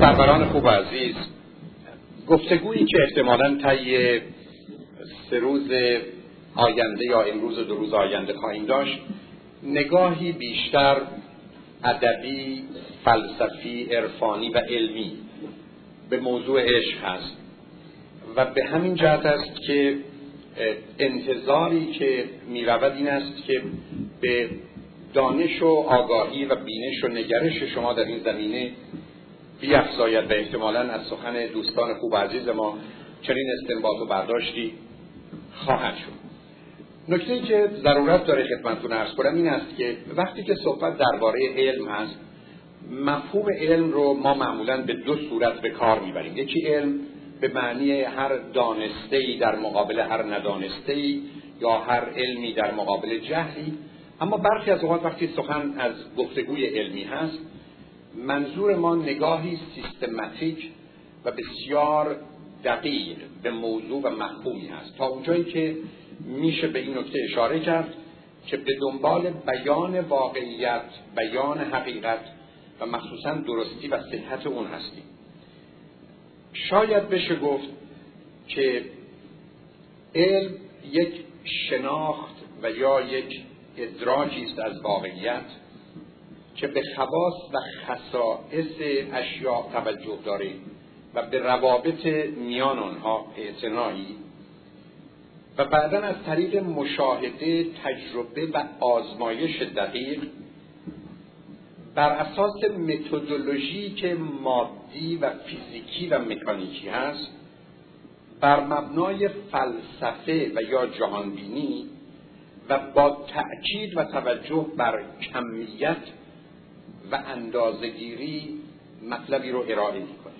سروران خوب عزیز. گفتگویی که احتمالا طی سه روز آینده یا امروز و دو روز آینده خواهیم داشت نگاهی بیشتر ادبی فلسفی عرفانی و علمی به موضوع عشق هست. و به همین جهت است که انتظاری که می رود این است که به دانش و آگاهی و بینش و نگرش شما در این زمینه بیافزاید و احتمالا از سخن دوستان خوب عزیز ما چنین استنباط و برداشتی خواهد شد. نکته که ضرورت داره خدمتتون ارز کنم این است که وقتی که صحبت درباره علم هست مفهوم علم رو ما معمولا به دو صورت به کار می‌بریم. یکی علم به معنی هر دانسته در مقابل هر ندانسته یا هر علمی در مقابل جهلی اما برخی از اوقات وقتی سخن از گفتگوی علمی هست منظور ما نگاهی سیستماتیک و بسیار دقیق به موضوع و مفهومی هست. تا اونجایی که میشه به این نکته اشاره کرد که به دنبال بیان واقعیت بیان حقیقت و مخصوصا درستی و صحت اون هستیم. شاید بشه گفت که علم یک شناخت و یا یک ادراکی است از واقعیت که به خواص و خصائص اشیاء توجه داره و به روابط میان آنها اعتنایی و بعدا از طریق مشاهده تجربه و آزمایش دقیق بر اساس متدولوژی که مادی و فیزیکی و مکانیکی هست بر مبنای فلسفه و یا جهانبینی و با تأکید و توجه بر کمیت و اندازگیری مطلبی رو ارائه می‌کنه.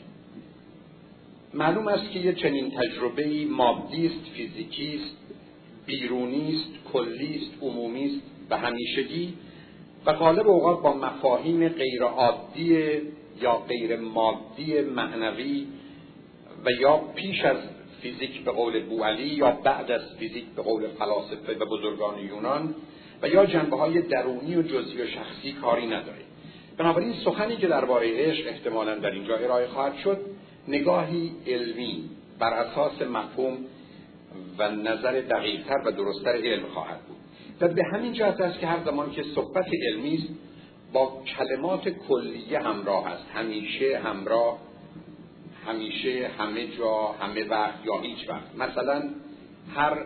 معلوم است که یه چنین تجربه مادی است فیزیکی است بیرونی است کلی است عمومی است و همیشگی و غالب اوقات با مفاهیم غیر عادی یا غیر مادی معنوی و یا پیش از فیزیک به قول بوالی یا بعد از فیزیک به قول فلاسفه و بزرگان یونان و یا جنبه های درونی و جزئی و شخصی کاری نداره. بنابراین سخنی که درباره عشق احتمالا در اینجا ارائه خواهد شد نگاهی علمی بر اساس مفهوم و نظر دقیقتر و درستتر علم خواهد بود. و به همین جهت است که هر زمان که صحبت علمی است با کلمات کلیه همراه است. همیشه همراه همیشه همه جا همه وقت یا هیچ وقت. مثلا هر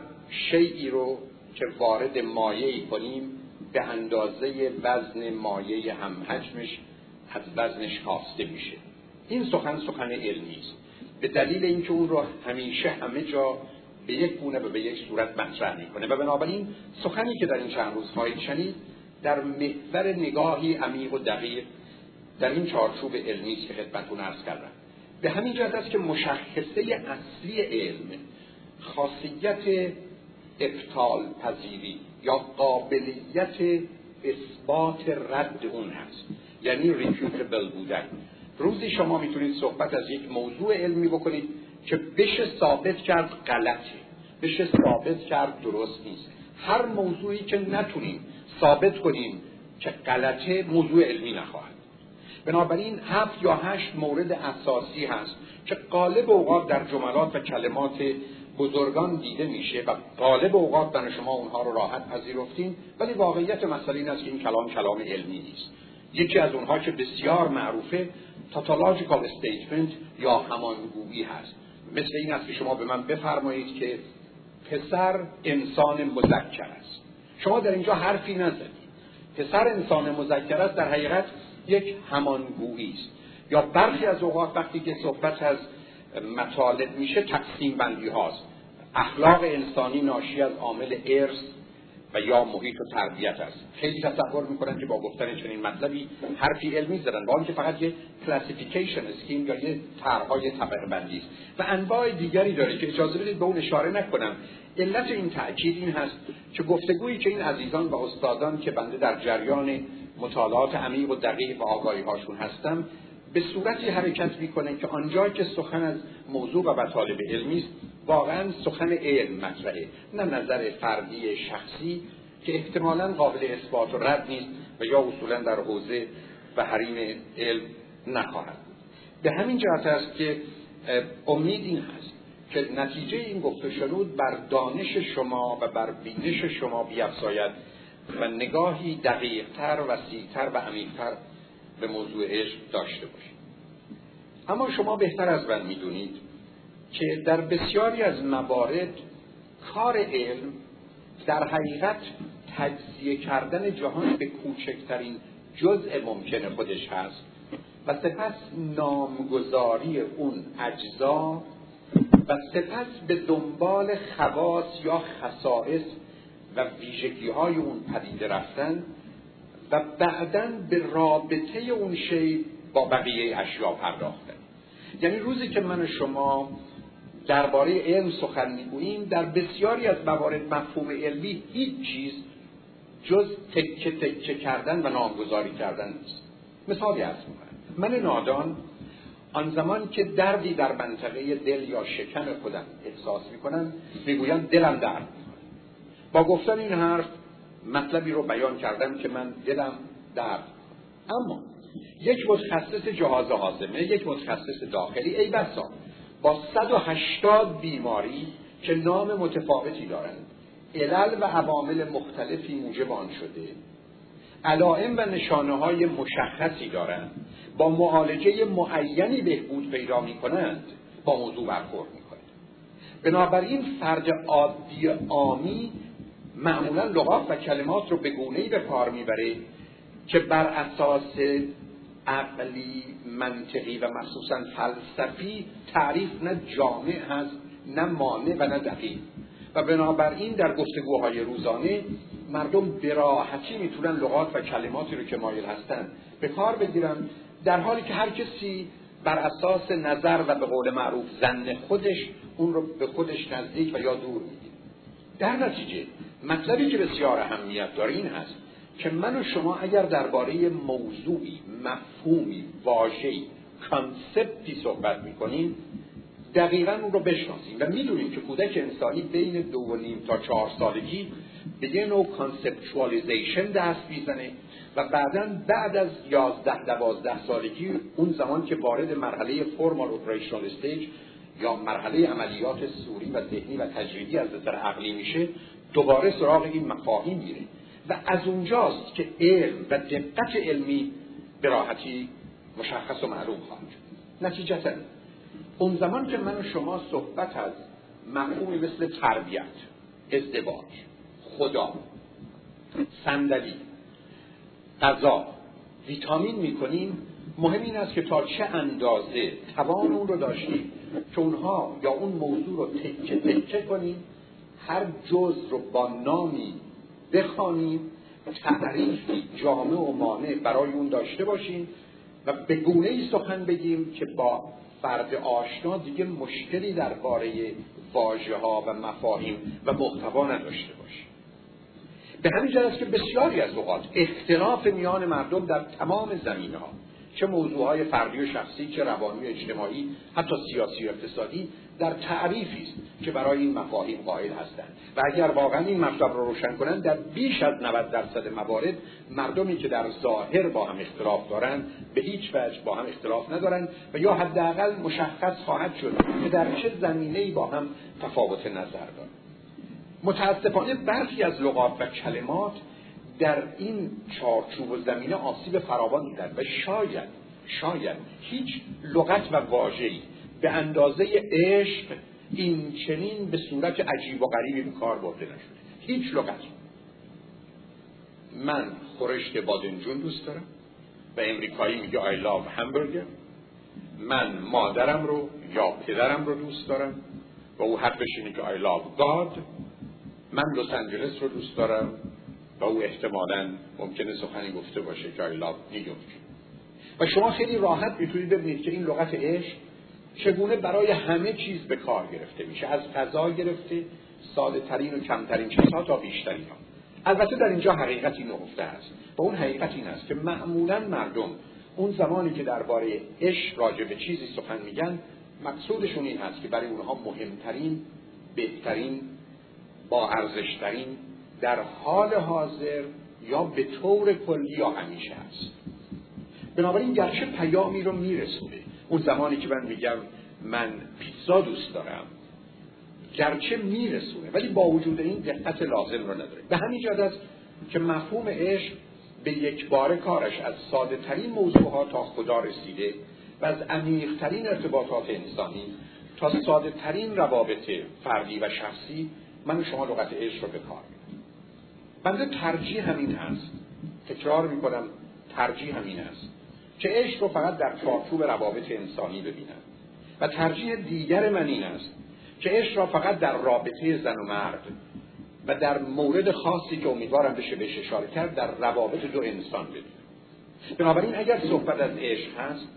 شیعی رو که وارد مایه کنیم به اندازه وزن مایه هم حجمش از وزنش کاسته میشه. این سخن سخن علمی است. به دلیل اینکه اون رو همیشه همه جا به یک گونه و به یک صورت مطرح می‌کنه. و بنابراین سخنی که در این چند روز خواهید شنید در محور نگاهی عمیق و دقیق در این چارچوب علمی که خدمتتون عرض کردم. به همین جهت است که مشخصه اصلی علم خاصیت ابطال پذیری یا قابلیت اثبات رد اون هست یعنی ریفیوتبل بودن. روزی شما می‌تونید صحبت از یک موضوع علمی بکنید که بشه ثابت کرد غلطه بشه ثابت کرد درست نیست. هر موضوعی که نتونیم ثابت کنیم که غلطه موضوع علمی نخواهد. بنابراین هفت یا هشت مورد اساسی هست که قالب اوقات در جملات و کلمات بزرگان دیده میشه و قالب اوقات در شما اونها رو راحت پذیرفتین. ولی واقعیت مسئله این است که این کلام کلام علمی نیست. یکی از اونها که بسیار معروفه تاتولوژیکال استیتمنت یا همانگویی هست. مثل این است که شما به من بفرمایید که پسر انسان مذکر است. شما در اینجا حرفی نزدید پسر انسان مذکر است در حقیقت یک همانگویی است. یا برخی از اوقات وقتی که صحبت از مطالب میشه تقسیم بندی هاست. اخلاق انسانی ناشی از عامل ارث و یا محیط و تربیت است. خیلی تصور می‌کنن که با گفتن چنین مطلبی حرفی علمی زدن با که فقط یه کلاسیفیکیشن اسکیم یا یه طرحهای طبقه بندی است. و انواع دیگری داره که اجازه بدید به اون اشاره نکنم. علت این تاکید این هست که گفتگویی که این عزیزان و استادان که بنده در جریان مطالعات عمیق و دقیق و آگاهی هاشون هستم به صورتی حرکت می‌کنه که آنجا که سخن از موضوع و مطالب علمی است واقعا سخن علم مطرحه نه نظر فردی شخصی که احتمالا قابل اثبات و رد نیست و یا اصولا در حوزه و حریم علم نخواهد به همین جهت است که امید این هست که نتیجه این گفته شنود بر دانش شما و بر بینش شما بیافزاید و نگاهی دقیقتر وسیعتر و عمیقتر به موضوع عشق داشته باشید. اما شما بهتر از من می‌دونید که در بسیاری از موارد کار علم در حقیقت تجزیه کردن جهان به کوچکترین جزء ممکن خودش هست و سپس نامگذاری اون اجزا و سپس به دنبال خواص یا خصائص و ویژگی های اون پدیده رفتن و بعدا به رابطه اون شی با بقیه اشیا پرداختن. یعنی روزی که من و شما درباره علم سخن می‌گوییم در بسیاری از موارد مفهوم علمی هیچ چیز جز تکه تکه کردن و نامگذاری کردن نیست. مثالی از من نادان آن زمان که دردی در منطقه دل یا شکم خودم احساس می‌کنم می‌گویم دلم درد. با گفتن این حرف مطلبی رو بیان کردم که من دلم درد اما یک متخصص جهاز حازمه یک متخصص داخلی. ای بسا با 180 بیماری که نام متفاوتی دارند علل و عوامل مختلفی موجب آن شده. علائم و نشانه های مشخصی دارند. با معالجه معینی بهبود پیدا می کنند با موضوع برخورد می کنند بنابراین فرد عادی آمی معمولا لغات و کلمات رو به گونه‌ای به کار می‌بره که بر اساس عقلی منطقی و مخصوصا فلسفی تعریف نه جامع هست نه مانع و نه دقیق. و بنابراین در گفتگوهای روزانه مردم براحتی می‌تونن لغات و کلماتی رو که مایل هستن به کار بگیرن در حالی که هر کسی بر اساس نظر و به قول معروف زن خودش اون رو به خودش نزدیک و یا دور می‌گیره. در نتیجه مطلبی که بسیار اهمیت داره این هست که من و شما اگر درباره موضوعی مفهومی واژه‌ای concept ی صحبت می‌کنیم دقیقا اون رو بشناسیم و می‌دونیم که کودک انسانی بین دو و نیم تا چهار سالگی به یه نوع conceptualization دست می‌زنه و بعدا بعد از یازده دوازده سالگی اون زمان که وارد مرحله فرمال اپریشنال استیج یا مرحله عملیات سوری و ذهنی و تجریدی از نظر عقلی میشه دوباره سراغ این مفاهیم میره و از اونجاست که علم و دقت علمی به راحتی مشخص و معلوم خواهد شد. نتیجتا اون زمان که من و شما صحبت از مفهومی مثل تربیت ازدواج خدا صندلی غذا ویتامین می‌کنیم مهم این است که تا چه اندازه توان اون رو داشتیم که اونها یا اون موضوع رو تکه تکه کنیم هر جز رو با نامی بخوانیم تعریفی جامع و مانع برای اون داشته باشیم و به گونه ای سخن بگیم که با فرد آشنا دیگه مشکلی درباره واژه ها و مفاهیم و محتوا نداشته باشیم. به همین است که بسیاری از اوقات اختلاف میان مردم در تمام زمین ها چه موضوع های فردی و شخصی چه روانی و اجتماعی حتی سیاسی و اقتصادی در تعریفی است که برای این مفاهیم قائل هستند. و اگر واقعا این مطلب رو روشن کنند در بیش از 90 درصد موارد مردمی که در ظاهر با هم اختلاف دارند به هیچ وجه با هم اختلاف ندارند و یا حداقل مشخص خواهد شد که در چه زمینه‌ای با هم تفاوت نظر دارند. متاسفانه برخی از لغات و کلمات در این چارچوب و زمینه آسیب فراوان دیدن و شاید شاید هیچ لغت و واژه‌ای به اندازه عشق این چنین به صورت عجیب و غریبی به کار برده نشده. هیچ لغت. من خورشت بادنجون دوست دارم. و امریکایی میگه I love hamburger. من مادرم رو یا پدرم رو دوست دارم. و او حرفش اینه که I love God. من لس آنجلس رو دوست دارم. و او احتمالا ممکنه سخنی گفته باشه که I love نیویورک و شما خیلی راحت می‌تونید ببینید که این لغت عشق چگونه برای همه چیز به کار گرفته میشه. از غذا گرفته ساده ترین و کمترین چیزها تا بیشترین ها البته در اینجا حقیقتی نهفته است. و اون حقیقت این است که معمولا مردم اون زمانی که درباره عشق راجع به چیزی سخن میگن مقصودشون این هست که برای اونها مهمترین بهترین با ارزشترین در حال حاضر یا به طور کلی یا همیشه است. بنابراین گرچه پیامی رو میرسونه. اون زمانی که من میگم من پیتزا دوست دارم گرچه میرسونه ولی با وجود این دقت لازم رو نداره. به همین جهت است که مفهوم عشق به یک بار کارش از ساده ترین موضوع ها تا خدا رسیده و از عمیق ترین ارتباطات انسانی تا ساده ترین روابط فردی و شخصی من شما لغت عشق رو به کار بنده ترجیح همین هست. تکرار می‌کنم ترجیح همین است که عشق رو فقط در چارچوب روابط انسانی ببینم. و ترجیح دیگر من این است که عشق را فقط در رابطه زن و مرد و در مورد خاصی که امیدوارم بشه بهش اشاره کرد در روابط دو انسان ببینم. بنابراین اگر صحبت از عشق هست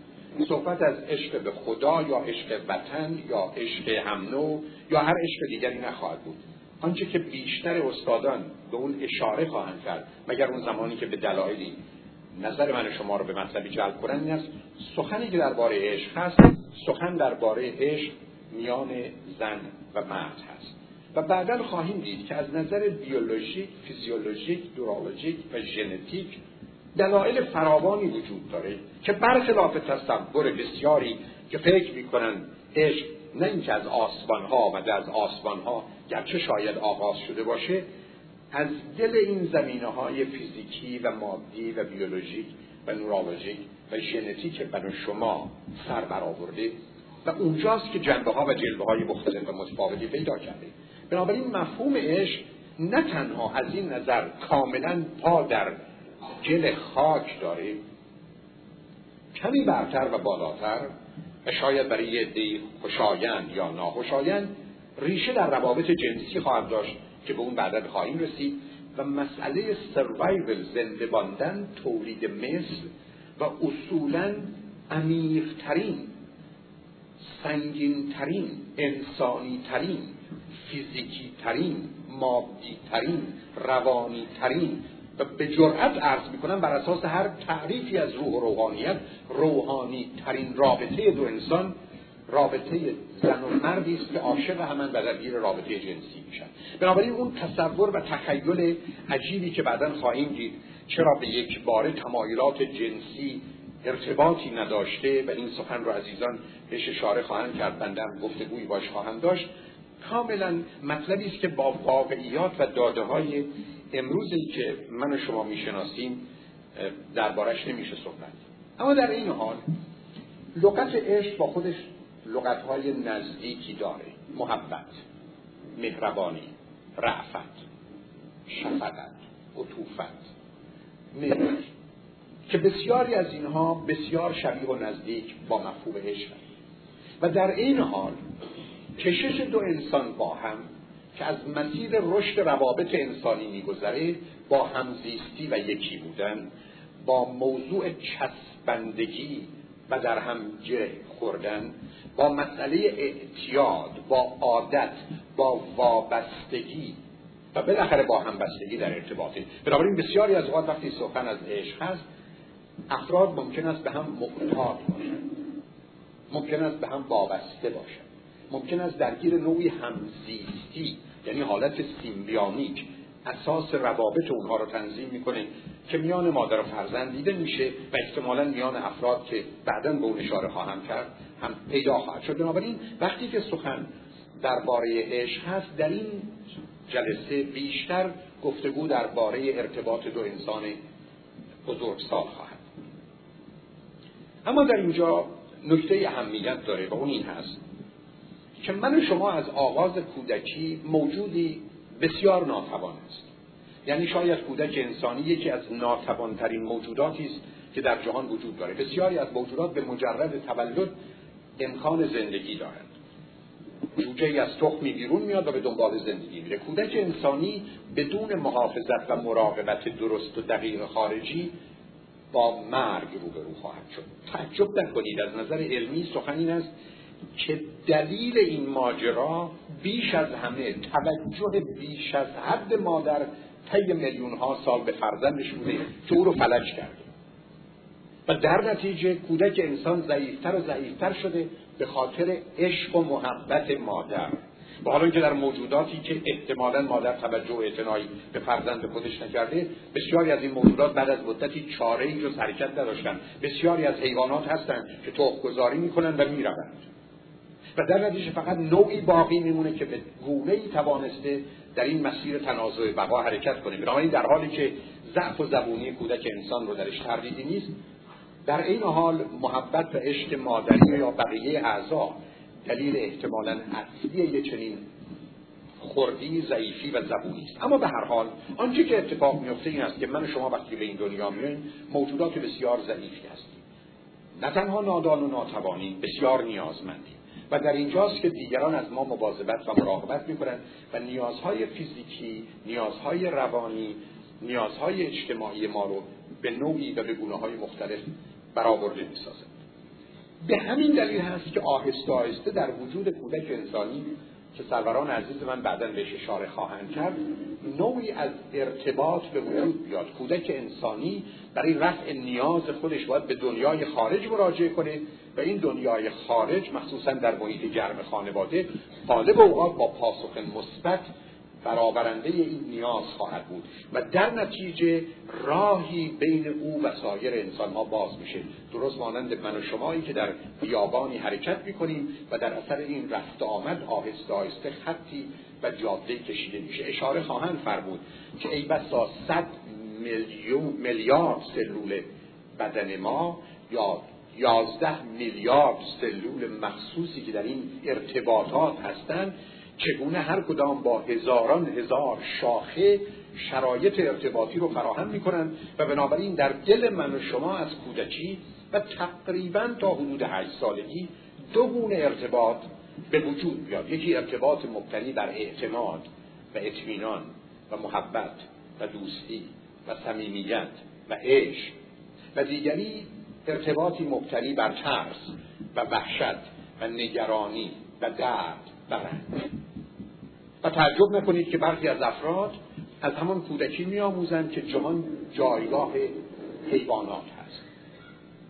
صحبت از عشق به خدا یا عشق وطن یا عشق همنو یا هر عشق دیگری نخواهد بود. آنچه که بیشتر استادان به اون اشاره خواهند کرد مگر اون زمانی که به دلایلی نظر من شما رو به مطلبی جلب کنند این است سخنی که درباره عشق هست سخن درباره عشق میان زن و مرد هست. و بعدا خواهیم دید که از نظر بیولوژیک، فیزیولوژیک، دورولوژیک و ژنتیک دلایل فراوانی وجود داره که برخلاف تصور بسیاری که فکر می‌کنن عشق نه اینکه از آسمان ها و از آسمان ها گرچه شاید آغاز شده باشه از دل این زمینه های فیزیکی و مادی و بیولوژیک و نورولوژیک و ژنتیک بر شما سر برآورده و اونجاست که جنبه ها و جلوه های مختلف و متفاوتی پیدا کرده بنابراین مفهوم عشق نه تنها از این نظر کاملا پا در گل خاک داره کمی برتر و بالاتر و شاید برای یه عده خوشایند یا ناخوشایند ریشه در روابط جنسی خواهد داشت که به اون بعدا خواهیم رسید و مسئله سروایول زنده باندن تولید مثل و اصولا عمیقترین سنگینترین انسانیترین فیزیکیترین مادیترین روانیترین و به جرأت عرض می‌کنم بر اساس هر تعریفی از روح و روحانیت روحانی ترین رابطه دو انسان رابطه زن و مردی است که عاشق همان و درگیر رابطه جنسی میشن. بنابراین اون تصور و تخیل عجیبی که بعدا خواهیم دید چرا به یک بار تمایلات جنسی ارتباطی نداشته و این سخن رو عزیزان بهش اشاره خواهند کرد بندم گفتگویی باش خواهند داشت. کاملا مطلبی است که با واقعیات و داده های امروزی که من و شما می‌شناسیم دربارش نمیشه صحبت. اما در این حال لغت عشق با خودش لغت های نزدیکی داره. محبت مهربانی رعفت شفقت عطوفت. مهر که بسیاری از اینها بسیار شبیه و نزدیک با مفهوم عشق. و در این حال کشش دو انسان با هم که از مسیر رشد روابط انسانی میگذره با همزیستی و یکی بودن با موضوع چسبندگی و در هم گره خوردن با مسئله اعتیاد با عادت با وابستگی و بالاخره با همبستگی در ارتباطه بنابراین بسیاری از اوقات وقتی سخن از عشق هست افراد ممکن است به هم محتاط باشند. ممکن است به هم وابسته باشند. ممکن است درگیر نوعی همزیستی یعنی حالت سیمبیانیک اساس روابط اونها رو تنظیم می‌کنه که میان مادر و فرزند دیده میشه و احتمالا میان افراد که بعدا به اون اشاره خواهم کرد هم پیدا خواهد شد. بنابراین وقتی که سخن درباره عشق هست در این جلسه بیشتر گفتگو درباره ارتباط دو انسان بزرگسال خواهد. اما در اینجا نکته اهمیت داره و اون این هست که من شما از آغاز کودکی موجودی بسیار ناتوان است یعنی شاید کودک انسانی یکی از ناتوانترین موجوداتی است که در جهان وجود داره. بسیاری از موجودات به مجرد تولد امکان زندگی دارند جوجه ای از تخمی بیرون میاد و به دنبال زندگی میره. کودک انسانی بدون محافظت و مراقبت درست و دقیق خارجی با مرگ روبرو خواهد شد. تعجب نکنید. از نظر علمی سخن این است که دلیل این ماجرا بیش از همه توجه بیش از حد مادر طی میلیون ها سال به فرزندش بوده که او رو فلج کرده و در نتیجه کودک انسان ضعیفتر و ضعیفتر شده به خاطر عشق و محبت مادر. و حالا اینکه در موجوداتی که احتمالا مادر توجه و اعتنایی به فرزند خودش نکرده بسیاری از این موجودات بعد از مدتی چاره ای جز حرکت نداشتن. بسیاری از حیوانات هستند که تخم گذاری می‌کنن و می‌روند. و در نتیجه فقط نوعی باقی میمونه که به گونه ای توانسته در این مسیر تنازع بقا حرکت کنه. بنابراین در حالی که ضعف و زبونی کودک انسان رو درش تردیدی نیست در این حال محبت و عشق مادری یا بقیه اعضا دلیل احتمالا اصلی یه چنین خردی ضعیفی و زبونی است. اما به هر حال آنچه که اتفاق میفته این است که من و شما وقتی به این دنیا میاییم موجودات بسیار ضعیفی هستیم. نه تنها نادان و ناتوانی بسیار نیازمندیم. و در اینجاست که دیگران از ما مواظبت و مراقبت می‌کنند و نیازهای فیزیکی نیازهای روانی نیازهای اجتماعی ما رو به نوعی و به گونه های مختلف برآورده می‌سازند به همین دلیل هست که آهسته آهسته در وجود کودک انسانی که سروران عزیز من بعدا بهش اشاره خواهند کرد نوعی از ارتباط به وجود بیاد. کودک انسانی برای رفع نیاز خودش باید به دنیای خارج مراجعه کنه و این دنیای خارج مخصوصا در محیط گرم خانواده غالب اوقات با پاسخ مثبت برآورنده این نیاز خواهد بود. و در نتیجه راهی بین او و سایر انسان ها باز میشه. درست مانند من و شمایی که در بیابانی حرکت می‌کنیم و در اثر این رفت آمد آهسته آهسته خطی و جاده کشیده میشه. اشاره خواهند فرمود که ای بسا صد میلیون میلیارد سلول بدن ما یا یازده میلیارد سلول مخصوصی که در این ارتباطات هستند چگونه هر کدام با هزاران هزار شاخه شرایط ارتباطی رو فراهم می‌کنن و بنابراین در دل من و شما از کودکی و تقریبا تا حدود هشت سالگی دو گونه ارتباط به وجود بیاد یکی ارتباط مبتنی بر اعتماد و اطمینان و محبت و دوستی و صمیمیت و عشق و دیگری ارتباطی مبتنی بر ترس و وحشت و نگرانی و درد و رنج. و تعجب نکنید که برخی از افراد از همان کودکی میآموزند که جهان جایگاه حیوانات هست.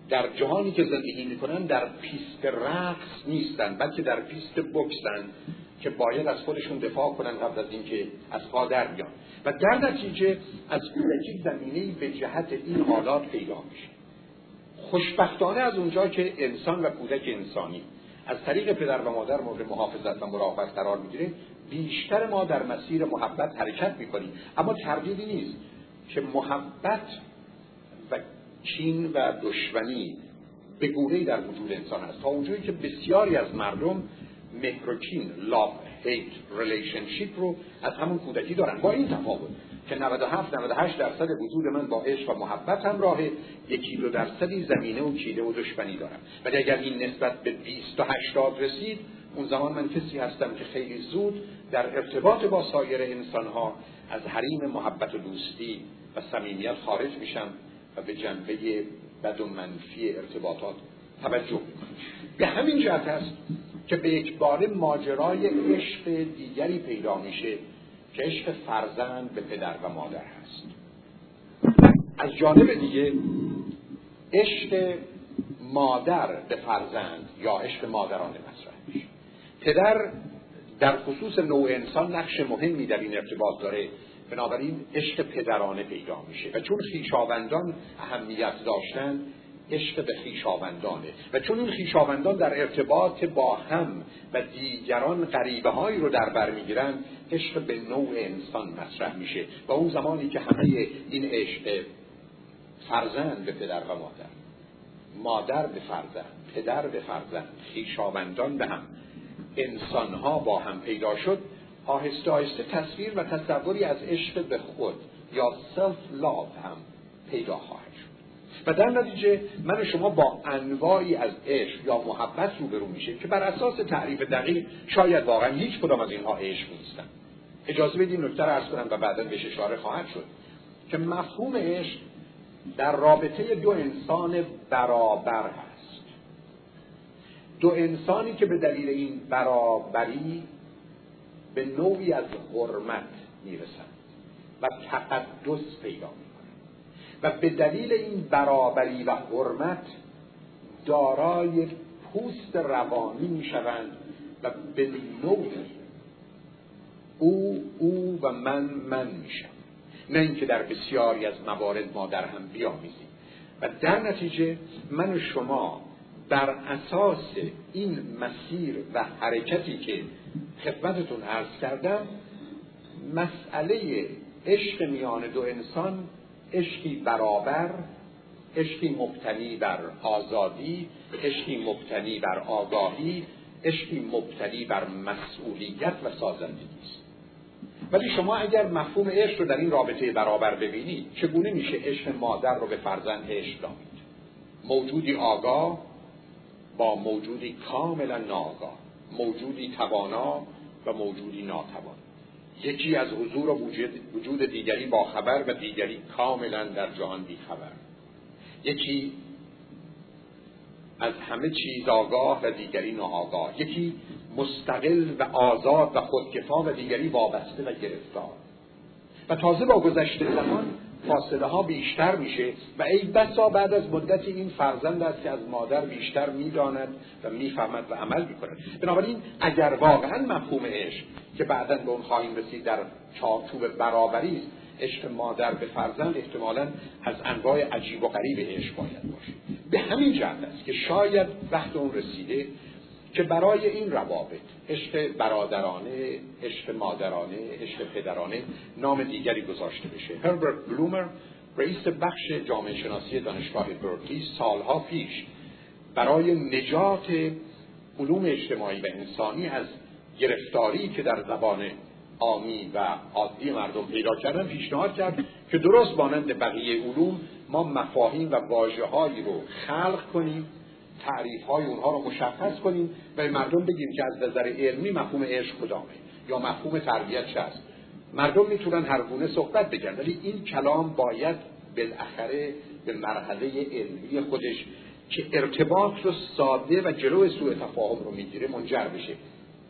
در جهانی که زندگی می‌کنند در پیست رقص نیستند بلکه در پیست بکسند که باید از خودشون دفاع کنند قبل از اینکه از پا در بیان. و در نتیجه از کودکی زمینه به جهت این حالات پیدا میشه. خوشبختانه از اونجا که انسان و کودک انسانی از طریق پدر و مادر مورد محافظت و مراقبت قرار می‌گیره بیشتر ما در مسیر محبت حرکت می‌کنیم. اما تردیدی نیست که محبت و چین و دشمنی به گونه در وجود انسان است تا اونجایی که بسیاری از مردم مهر و کین love hate relationship رو از همون کودکی دارن. با این تفاوت که 97 98 درصد وجود من با عشق و محبت همراهه یکی دو درصدی زمینه و کیده و دشمنی دارم. ولی اگر این نسبت به 20 تا 80 رسید اون زمان من کسی هستم که خیلی زود در ارتباط با سایر انسان ها از حریم محبت و دوستی و صمیمیت خارج میشم و به جنبه بد و منفی ارتباطات توجه می‌کنم. به همین جهت است که به یک بار ماجرای عشق دیگری پیدا میشه که عشق فرزند به پدر و مادر هست. از جانب دیگه عشق مادر به فرزند یا عشق مادرانه میشه پدر در خصوص نوع انسان نقش مهمی در این ارتباط داره. بنابراین عشق پدرانه پیدا میشه و چون خیشاوندان اهمیت داشتن عشق به خیشاوندانه و چون این خیشاوندان در ارتباط با هم و دیگران غریبه هایی رو در بر می‌گیرن عشق به نوع انسان مطرح میشه. و اون زمانی که همه این عشق فرزند به پدر و مادر مادر به فرزند پدر به فرزند خیشاوندان به هم انسانها با هم پیدا شد آهسته آهسته تصویر و تصوری از عشق به خود یا سلف لاو هم پیدا خواهد شد. و در نتیجه من و شما با انواعی از عشق یا محبت روبرو میشه که بر اساس تعریف دقیق شاید واقعا هیچ کدام از اینها عشق نیستن. اجازه بدین نکته ارز کنم و بعدا بهش اشاره خواهد شد که مفهوم عشق در رابطه دو انسان برابر هست. دو انسانی که به دلیل این برابری به نوعی از حرمت می‌رسند و تقدس پیدا می‌کنند. و به دلیل این برابری و حرمت دارای پوست روانی می‌شوند و به نوعی او او و من من میشم نه اینکه در بسیاری از موارد ما در هم بیامیزیم. و در نتیجه من و شما بر اساس این مسیر و حرکتی که خدمتتون عرض کردم مسئله عشق میان دو انسان عشقی برابر عشقی مبتنی بر آزادی عشقی مبتنی بر آگاهی عشقی مبتنی بر مسئولیت و سازندگی است. ولی شما اگر مفهوم عشق رو در این رابطه برابر ببینید چگونه میشه عشق مادر رو به فرزند عشق دامید موجودی آگاه با موجودی کاملا ناآگاه موجودی توانا و موجودی ناتوان. یکی از حضور و وجود دیگری با خبر و دیگری کاملا در جهان بی خبر. یکی از همه چیز آگاه و دیگری ناآگاه. یکی مستقل و آزاد و خودکفا و دیگری وابسته و گرفتار. و تازه با گذشته زمان فاصله ها بیشتر میشه و ای بسا بعد از مدت این فرزند است که از مادر بیشتر می‌داند و می‌فهمد و عمل می‌کند. بنابراین اگر واقعا مفهوم عشق که بعدا به اون خواهیم رسید در چارچوب برابری است عشق مادر به فرزند احتمالا از انواع عجیب و غریب عشق باید باشه. به همین جهت است که شاید وقت اون رسیده که برای این روابط عشق برادرانه عشق مادرانه عشق پدرانه نام دیگری گذاشته بشه. هربرت بلومر رئیس بخش جامعه شناسی دانشگاه برکلی سالها پیش برای نجات علوم اجتماعی و انسانی از گرفتاری که در زبان عامی و عادی مردم پیدا کردن پیشنهاد کرد که درست مانند بقیه علوم ما مفاهیم و واجه رو خلق کنیم تعریف های اونها رو مشخص کنیم و به مردم بگیم که از نظر علمی مفهوم عشق کدامه یا مفهوم تربیت چه است. مردم می‌تونن هر گونه صحبت بگن ولی این کلام باید بالاخره به مرحله علمی خودش که ارتباط رو ساده و جلو سوء تفاهم رو می‌گیره منجر بشه.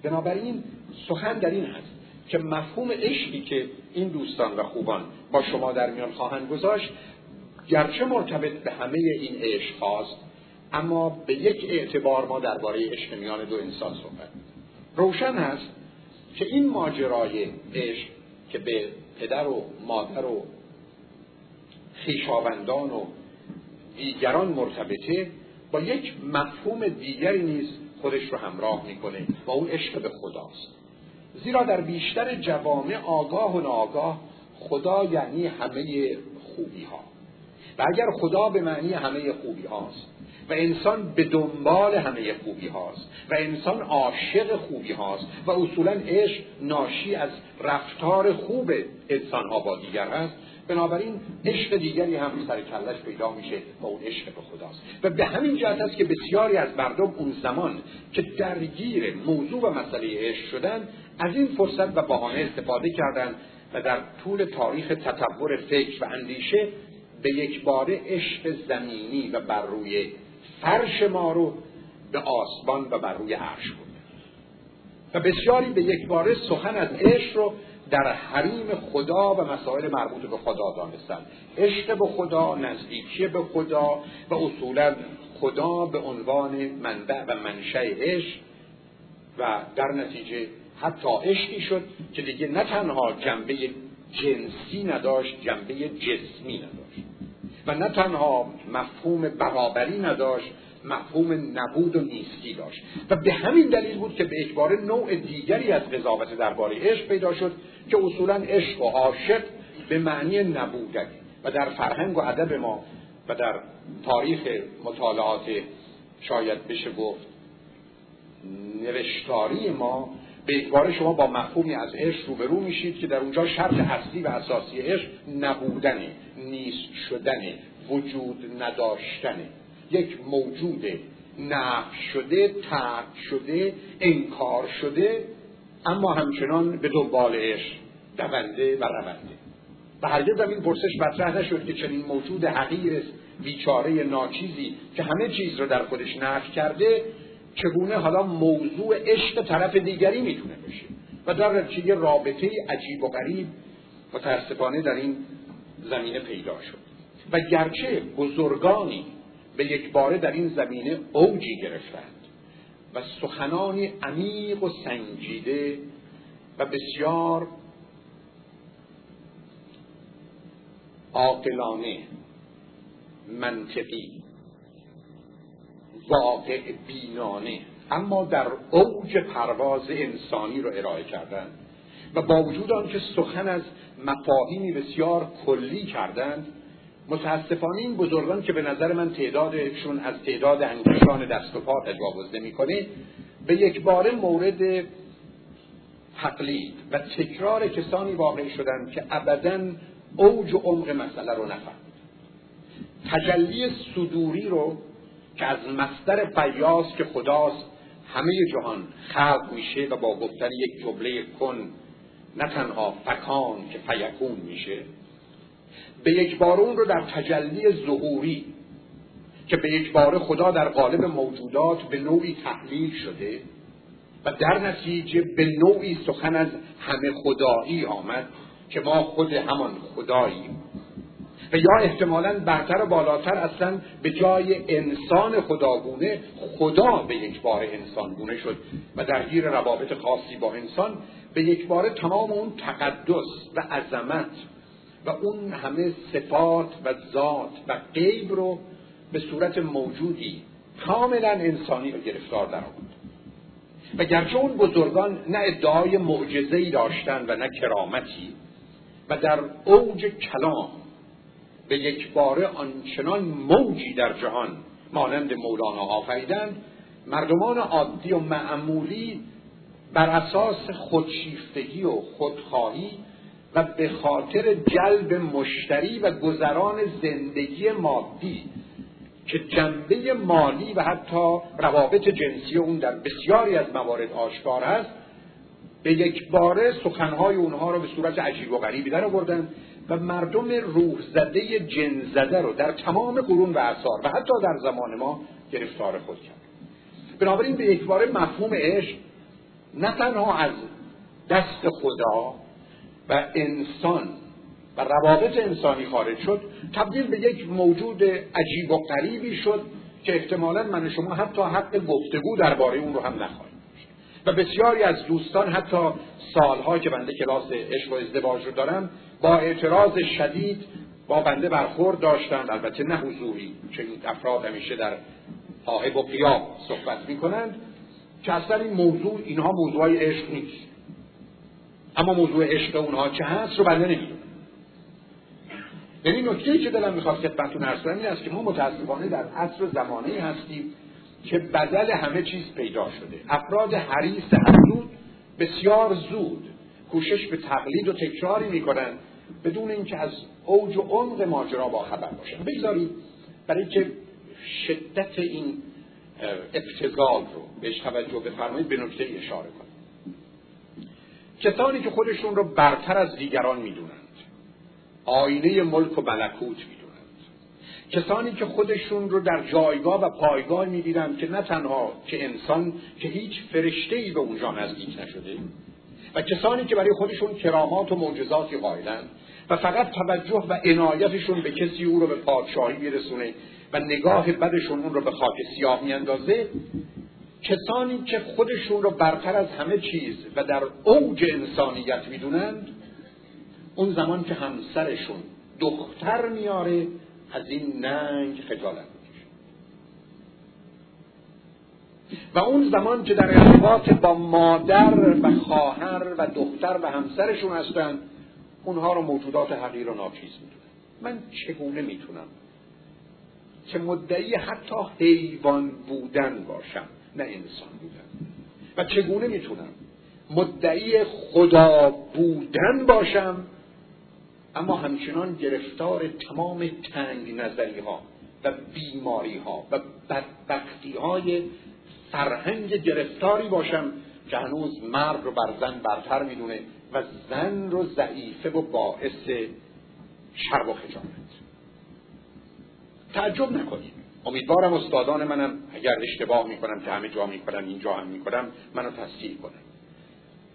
بنابراین سخن در این هست که مفهوم عشقی که این دوستان و خوبان با شما در میان خواهند گذاشت گرچه مرتبط به همه این عشق هاست اما به یک اعتبار ما درباره عشق میان دو انسان صحبت روشن است که این ماجرای عشق که به پدر و مادر و خویشاوندان و دیگران مرتبطه با یک مفهوم دیگری نیز خودش رو همراه می‌کنه و اون عشق به خداست. زیرا در بیشتر جوامع آگاه و ناآگاه خدا یعنی همه خوبی ها و اگر خدا به معنی همه خوبی هاست و انسان به دنبال همه خوبی هاست و انسان عاشق خوبی هاست و اصولا عشق ناشی از رفتار خوب انسان ها با دیگر هست. بنابراین عشق دیگری هم سر کلش پیدا میشه و اون عشق به خداست. و به همین جهت است که بسیاری از مردم اون زمان که درگیر موضوع و مسئله عشق شدن از این فرصت و بهانه استفاده کردند و در طول تاریخ تطور فکر و اندیشه به یک باره عشق زمینی و بر روی فرش ما رو به آسمان و بر روی عرش بود و بسیاری به یک باره سخن از عشق رو در حریم خدا و مسائل مربوط به خدا دانستند. عشق به خدا نزدیکی به خدا و اصولا خدا به عنوان منبع و منشأ عشق و در نتیجه حتی عشقی شد که دیگه نه تنها جنبه جنسی نداشت جنبه جسمی نداشت. و نه تنها مفهوم برابری نداشت مفهوم نبود و نیستی داشت. و به همین دلیل بود که به اجبار نوع دیگری از قضاوت درباره عشق پیدا شد که اصولا عشق و عاشق به معنی نبودنی. و در فرهنگ و ادب ما و در تاریخ مطالعات شاید بشه گفت نوشتاری ما به اعتبار شما با مفهومی از عشق روبرو میشید که در اونجا شرط اصلی و اساسی عشق نبودنه نیست شدنه وجود نداشتنه. یک موجود نفع شده ترک شده انکار شده اما همچنان به دنبال عشق دونده و رونده. و هرگز این پرسش مطرح نشد که چنین موجود حقیر بیچاره ناچیزی که همه چیز رو در خودش نفی کرده چگونه حالا موضوع عشق طرف دیگری می‌تونه بشه و در نتیجه رابطه عجیب و غریب متاسفانه در این زمینه پیدا شد. و گرچه بزرگانی به یک باره در این زمینه اوجی گرفتند و سخنانی عمیق و سنجیده و بسیار عاقلانه منطقی واقع بینانه. اما در اوج پرواز انسانی رو ارائه کردن و با وجود آنکه سخن از مفاهیمی بسیار کلی کردند متاسفانه این بزرگان که به نظر من تعدادشون از تعداد انگشتان دست و پا تجاوز نمی‌کنه به یک بار مورد تقلید و تکرار کسانی واقع شدند که ابدا اوج و عمق مسئله رو نفهمید تجلی صدوری رو که از مصدر فیاض که خداست همه جهان خلق میشه و با گفتن یک جمله کن نه تنها فکان که فیکون میشه. به یک بار اون رو در تجلی ظهوری که به یک بار خدا در قالب موجودات به نوعی تحلیل شده و در نتیجه به نوعی سخن از همه خدایی آمد که ما خود همان خداییم. و یا احتمالا برتر و بالاتر اصلا به جای انسان خداگونه خدا به یک بار انسان گونه شد و در گیر روابط خاصی با انسان به یک بار تمام اون تقدس و عظمت و اون همه صفات و ذات و غیب رو به صورت موجودی کاملا انسانی و گرفتار در آورد. و گرچه اون بزرگان نه ادعای معجزه‌ای داشتند و نه کرامتی و در اوج کلام به یک باره آنچنان موجی در جهان مانند مولانا آفریدند مردمان عادی و معمولی بر اساس خودشیفتگی و خودخواهی و به خاطر جلب مشتری و گذران زندگی مادی که جنبه مالی و حتی روابط جنسی اون در بسیاری از موارد آشکار است به یک باره سخنهای اونها رو به صورت عجیب و غریبی در آوردن و مردم روح زده جن زده رو در تمام قرون و اثار و حتی در زمان ما گرفتار خود کرد. بنابراین به یک باره مفهوم عشق نه تنها از دست خدا و انسان و روابط انسانی خارج شد تبدیل به یک موجود عجیب و غریبی شد که احتمالا من شما حتی حق گفتگو درباره اون رو هم نخواهیم و بسیاری از دوستان حتی سالها که بنده کلاس عشق و ازدواج رو دارم با اعتراض شدید با بنده برخورد داشتند. البته نه حضوری چون افراد همیشه در آهب و قیاب صحبت می‌کنند که اصلا این موضوع اینها موضوع عشق نیست. اما موضوع عشق اونها چه هست رو بنده نمی‌دونم یعنی نکته که دلم می‌خواد خدمتتون عرض کنم این است که ما متاسفانه در عصر زمانه هستیم که بدل همه چیز پیدا شده. افراد حریص حدود بسیار زود کوشش به تقلید و تکراری می‌کنن بدون اینکه از اوج و عمق ماجرا با خبر باشن بگذارید برای که شدت این ابتزال رو بهش توجه بفرمایید به نکته اشاره کنید کسانی که خودشون رو برتر از دیگران می‌دونند آینه ملک و ملکوت می‌دونند. کسانی که خودشون رو در جایگاه و پایگاه می‌بینند که نه تنها که انسان که هیچ فرشته ای به اونجا نزدیک نشده و کسانی که برای خودشون کرامات و معجزاتی قائلند و فقط توجه و عنایتشون به کسی او رو به پادشاهی میرسونه و نگاه بدشون اون رو به خاک سیاه میاندازه کسانی که خودشون رو برتر از همه چیز و در اوج انسانیت می‌دونند اون زمان که همسرشون دختر میاره از این ننگ خجالت. و اون زمان که در ارتباط با مادر و خواهر و دختر و همسرشون هستن اونها رو موجودات حقیر و ناچیز می‌دونن. من چگونه می‌تونم؟ که مدعی حتی حیوان بودن باشم نه انسان بودن. و چگونه می‌تونم؟ مدعی خدا بودن باشم اما همچنان گرفتار تمام تنگ نظری ها و بیماری ها و بدبختی های فرهنگ گرفتاری باشم که هنوز مرد رو بر زن برتر می‌دونه و زن رو ضعیفه و باعث شر و خجالت. تعجب نکنید. امیدوارم استادان منم اگر اشتباه می‌کنم که همه جا می‌کنم اینجا هم می‌کنم منو تصدیق کنم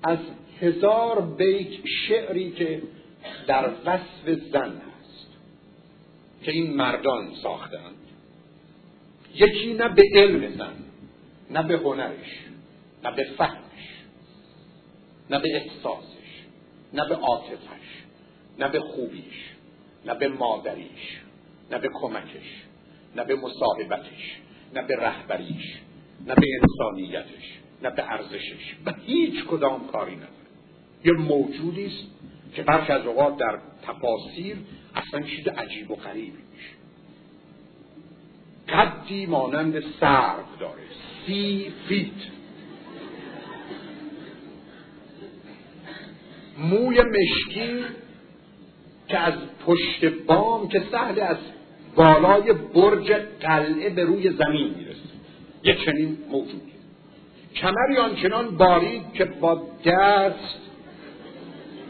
از هزار بیت شعری که در وصف زن هست که این مردان ساختند یکی نه به علم زن. نه به هنرش نه به فهمش نه به احساسش نه به عاطفش نه به خوبیش نه به مادریش نه به کمکش نه به مصاحبتش نه به رهبریش نه به انسانیتش نه به ارزشش و هیچ کدام کاری نداره یه موجودی است که برخی از اوقات در تفاسیر اصلا چیز عجیب و غریبی میشه قدی مانند سرب داره سی فیت. موی مشکی که از پشت بام که سهل از بالای برج قلعه به روی زمین می‌رسه. یه چنین موجودی کمری آنچنان بارید که با دست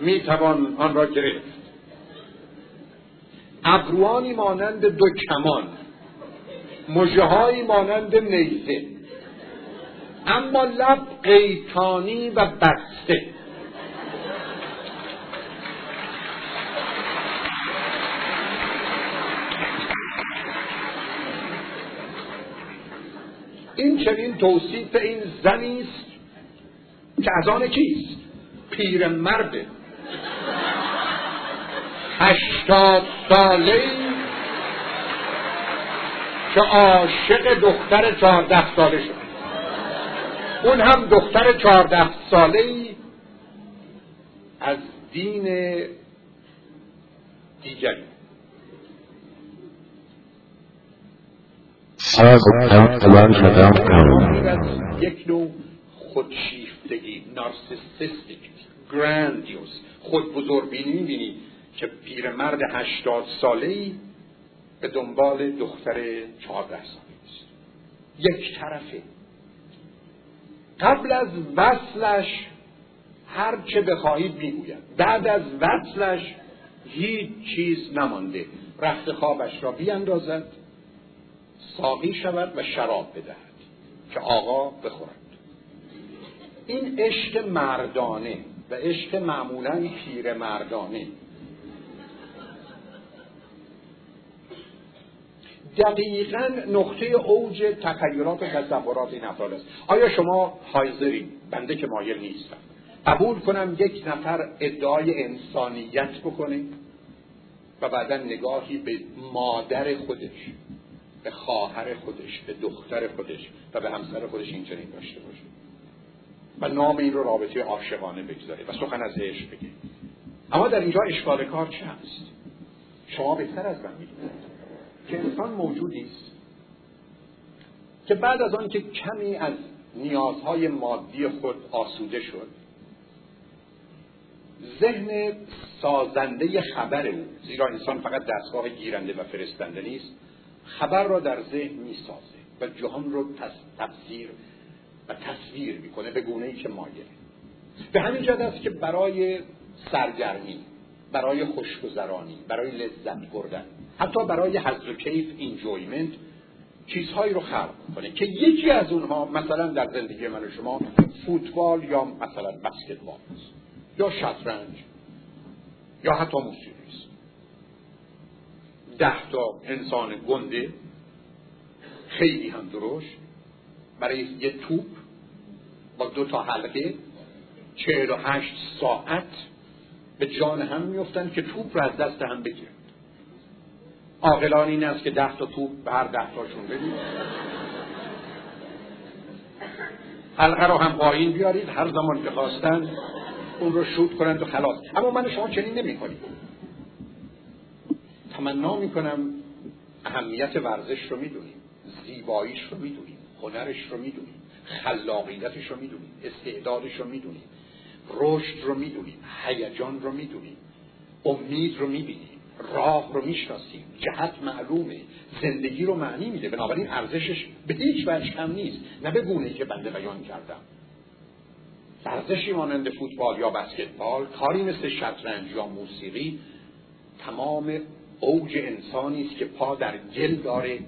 می‌توان آن را گرفت. ابروانی مانند دو کمان مژههایی مانند نیزه. اما لب قیتانی و بسته. این چنین توصیف این زنی است که از آن کیست؟ پیرمرد هشتاد ساله که عاشق دختر چهارده ساله شد. اون هم دختر چهارده ساله ای از دین دیگری یک نوع خودشیفتگی نارسیسیستیک گراندیوس. خود بزرگبینی می‌بینی که پیرمرد هشتاد ساله ای به دنبال دختر چهارده ساله است. یک طرفه. قبل از وصلش هر چه بخواهید می‌گوید. بعد از وصلش هیچ چیز نمانده. رخت خوابش را بیاندازد ساقی شود و شراب بدهد که آقا بخورد. این عشق مردانه و عشق معمولا پیر مردانه. دقیقا نقطه اوج تخیلات و تصورات این افراد است. آیا شما حاضرین بنده که مایل نیستم قبول کنم یک نفر ادعای انسانیت بکنه و بعدا نگاهی به مادر خودش به خواهر خودش به دختر خودش و به همسر خودش این چنین داشته باشه. و نام این رو رابطه عاشقانه بگذاره و سخن از عشق بگه. اما در اینجا اشکال کار چه هست شما بهتر از من می‌دونید. که انسان موجودی است که بعد از آن که کمی از نیازهای مادی خود آسوده شد ذهن سازنده خبر او زیرا انسان فقط دستگاه گیرنده و فرستنده نیست خبر را در ذهن می‌سازه و جهان رو تفسیر و تصویر می‌کنه به گونه ای که مایله به همین جد است که برای سرگرمی برای خوشگذرانی برای لذت بردن حتی برای حضر کیف اینجویمنت چیزهایی رو خلق کنه که یکی از اونها مثلا در زندگی من و شما فوتبال یا مثلا بسکتبال است یا شطرنج یا حتی موسیقی است. ده تا انسان گنده خیلی هم درشت. برای یه توپ با دو تا حلقه چهل و هشت ساعت به جان هم میفتن که توپ رو از دست هم بگیرن عاقلان این است که ده تا توپ به هر ده تاشون بدید. حلقه رو هم پایین بیارید هر زمان که خواستن اون رو شوت کنند و خلاص. اما من شما چنین نمی کنید تمنا می کنم اهمیت ورزش رو می‌دونیم زیباییش رو می‌دونیم هنرش رو می‌دونیم خلاقیتش رو می‌دونیم استعدادش رو می‌دونیم. رشد رو می‌دونیم هیجان رو می‌دونیم امید رو می‌بینیم راه رو می‌شناسیم جهت معلومه زندگی رو معنی میده. بنابراین ارزشش به هیچ وجه کم نیست نه به گونه که بنده بیان کردم. ورزشی مانند فوتبال یا بسکتبال کاری مثل شطرنج یا موسیقی تمام اوج انسانی است که پا در گل داره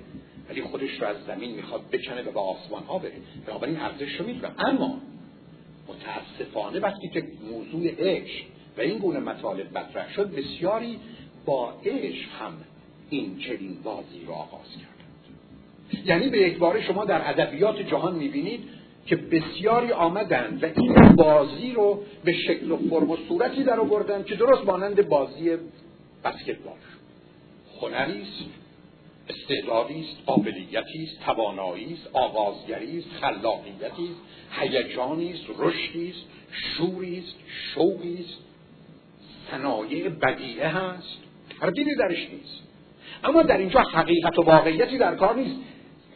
ولی خودش رو از زمین می‌خواد بکنه و به آسمان ها بره. بنابراین ارزش رو می‌دونم. اما متاسفانه وقتی که موضوع عشق و این گونه مطالب مطرح شد بسیاری با عشق هم این چنین بازی را آغاز کردند. یعنی به یک باره شما در ادبیات جهان می‌بینید که بسیاری آمدند و این بازی رو به شکل و فرم و صورتی در آوردن که درست مانند بازی بسکتبال. هنری است استعدادی است قابلیتی است توانایی است آغازگری است خلاقیتی است هیجانی است رشدی است شوری است شوقی است صنایع بدیعه هست. تردیدی درش نیست. اما در اینجا حقیقت و واقعیتی در کار نیست.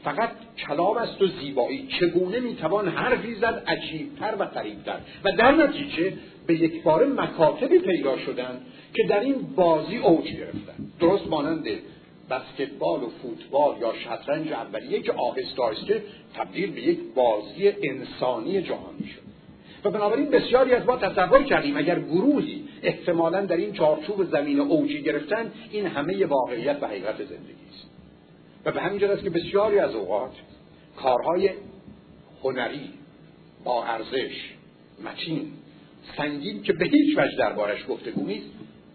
فقط کلام است و زیبایی. چگونه می‌توان حرفی زد؟ عجیبتر و قریبتر و در نتیجه به یک بار مکاتبی پیدا شدن که در این بازی اوج گرفتن. درست مانند بسکتبال و فوتبال یا شطرنج اولیه که آهسته آهسته تبدیل به یک بازی انسانی جهانی شد و بنابراین بسیاری از ما تصور کردیم اگر گروهی احتمالا در این چارچوب زمین اوجی گرفتن این همه واقعیت و حقیقت زندگی است. و به همین است که بسیاری از اوقات کارهای هنری با ارزش متین سنگین که به هیچ وجه دربارش گفتگو نیست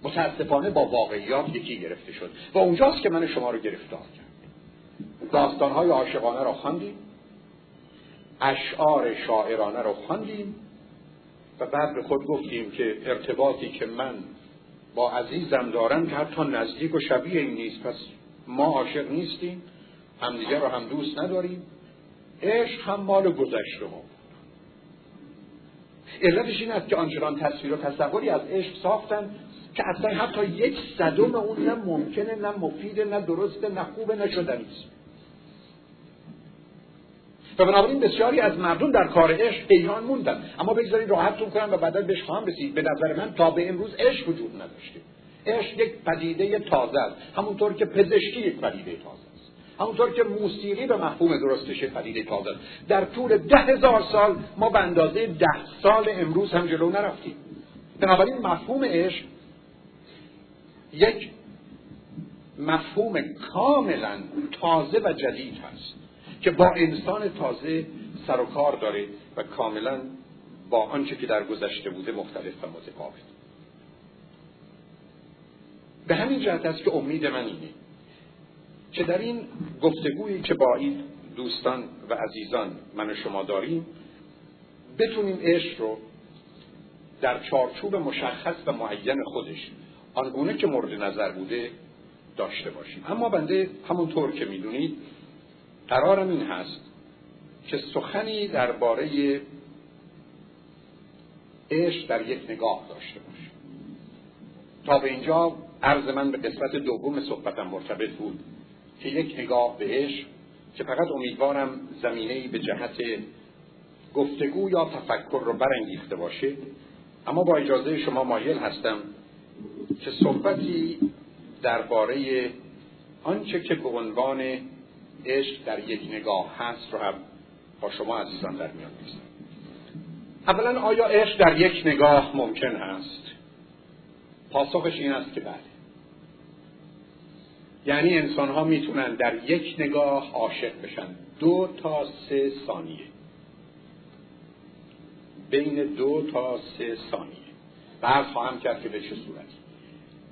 متاسفانه با واقعیات یکی گرفته شد و اونجاست که من شما رو گرفتار کرد داستانهای عاشقانه را خواندیم. اشعار شاعرانه رو خواندیم. و بعد به خود گفتیم که ارتباطی که من با عزیزم دارم که حتی نزدیک و شبیه این نیست. پس ما عاشق نیستیم. همدیگر رو هم دوست نداریم. عشق هم مال گذشته ما علتش این است که آنچنان تصویر و تصوری از عشق ساختن که اصلا حتی یک صدم اون نه ممکنه نه مفیده نه درسته نه خوبه نه شدنیست و بنابراین بسیاری از مردم در کار عشق حیران موندن. اما بگذارید راحتتون کنم و بعدا بهش خواهم رسید. به نظر من تا به امروز عشق وجود نداشته. عشق یک پدیده تازه است. همونطور که پزشکی یک پدیده تازه است. همونطور که موسیقی به مفهوم درستش پدیده تازه است. در طول ده هزار سال ما به اندازه ده سال امروز هم جلو نرفتیم. بنابراین مفهوم عشق یک مفهوم کاملا تازه و جدید هست که با انسان تازه سر و کار داره و کاملا با آنچه که در گذشته بوده مختلف و متفاوت. به همین جهت است که امید من اینه که در این گفتگویی که با این دوستان و عزیزان من و شما داریم بتونیم عشق رو در چارچوب مشخص و معین خودش آنگونه که مورد نظر بوده داشته باشیم. اما بنده همونطور که می‌دونید قرارم این هست که سخنی درباره عشق در یک نگاه داشته باشم تا به اینجا عرض من به قسمت دوم صحبتم مرتبط بود که یک نگاه به عشق که فقط امیدوارم زمینه به جهت گفتگو یا تفکر رو برانگیخته باشه اما با اجازه شما مایل هستم که صحبتی درباره آنچه که به عنوان عشق در یک نگاه هست رو هم با شما عزیزان در میان بگذارم اولا آیا عشق در یک نگاه ممکن هست؟ پاسخش این است که بله. یعنی انسان ها می‌تونن در یک نگاه عاشق بشن. دو تا سه ثانیه. بین دو تا سه ثانیه. بعد خواهم کرد که به چه صورتی.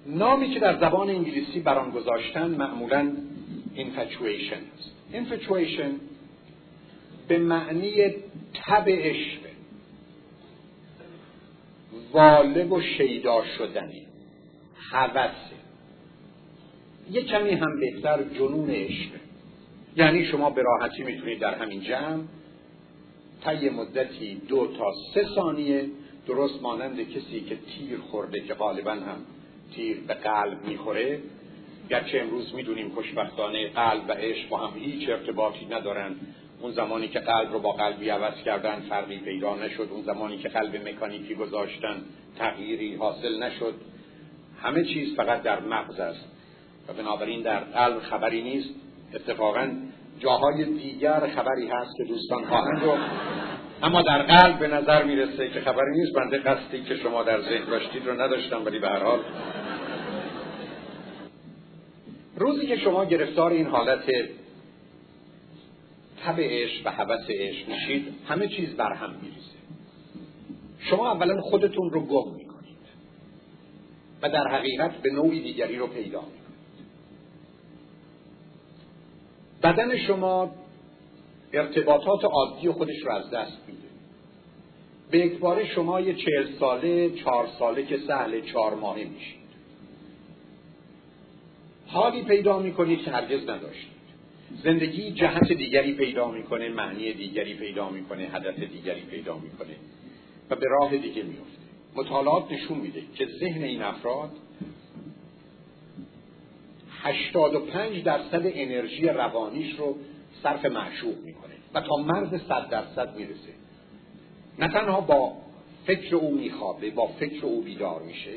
نامی که در زبان انگلیسی بران گذاشتن معمولا infatuation است. Infatuation به معنی تب عشق والب و شیدا شدنی حوثه یه کمی هم بهتر جنون عشق. یعنی شما به راحتی می‌تونید در همین جمع طی مدتی دو تا سه ثانیه درست مانند کسی که تیر خورده که غالبا هم تیر به قلب می‌خوره. گرچه امروز می‌دونیم خوشبختانه قلب و عشق با هم هیچ ارتباطی ندارن اون زمانی که قلب رو با قلبی عوض کردن فرقی پیدا نشد. اون زمانی که قلب مکانیکی گذاشتن تغییری حاصل نشد. همه چیز فقط در مغز است. و بنابراین در قلب خبری نیست. اتفاقا جاهای دیگر خبری هست که دوستان خواهند رو اما در قلب به نظر می‌رسه که خبری نیست. بنده قصدی که شما در ذهن داشتید رو نداشتم ولی به هر حال. روزی که شما گرفتار این حالت تب عشق و حوث عشق میشید همه چیز بر هم میریزه. شما اولا خودتون رو گم می‌کنید و در حقیقت به نوعی دیگری رو پیدا می‌کنید. بدن شما ارتباطات عادی خودش رو از دست میده. به یک شما یه چهل ساله چهار ساله که سهل چهار ماهه میشید. حالی پیدا می‌کنید که هرگز نداشتید. زندگی جهت دیگری پیدا می‌کنه معنی دیگری پیدا می‌کنه هدف دیگری پیدا می‌کنه و به راه دیگه میفته مطالعات نشون میده که ذهن این افراد 85 درصد انرژی روانیش رو صرف معشوق می‌کنه و تا مرز 100 درصد می‌رسه. نه تنها با فکر او میخوابه با فکر او بیدار میشه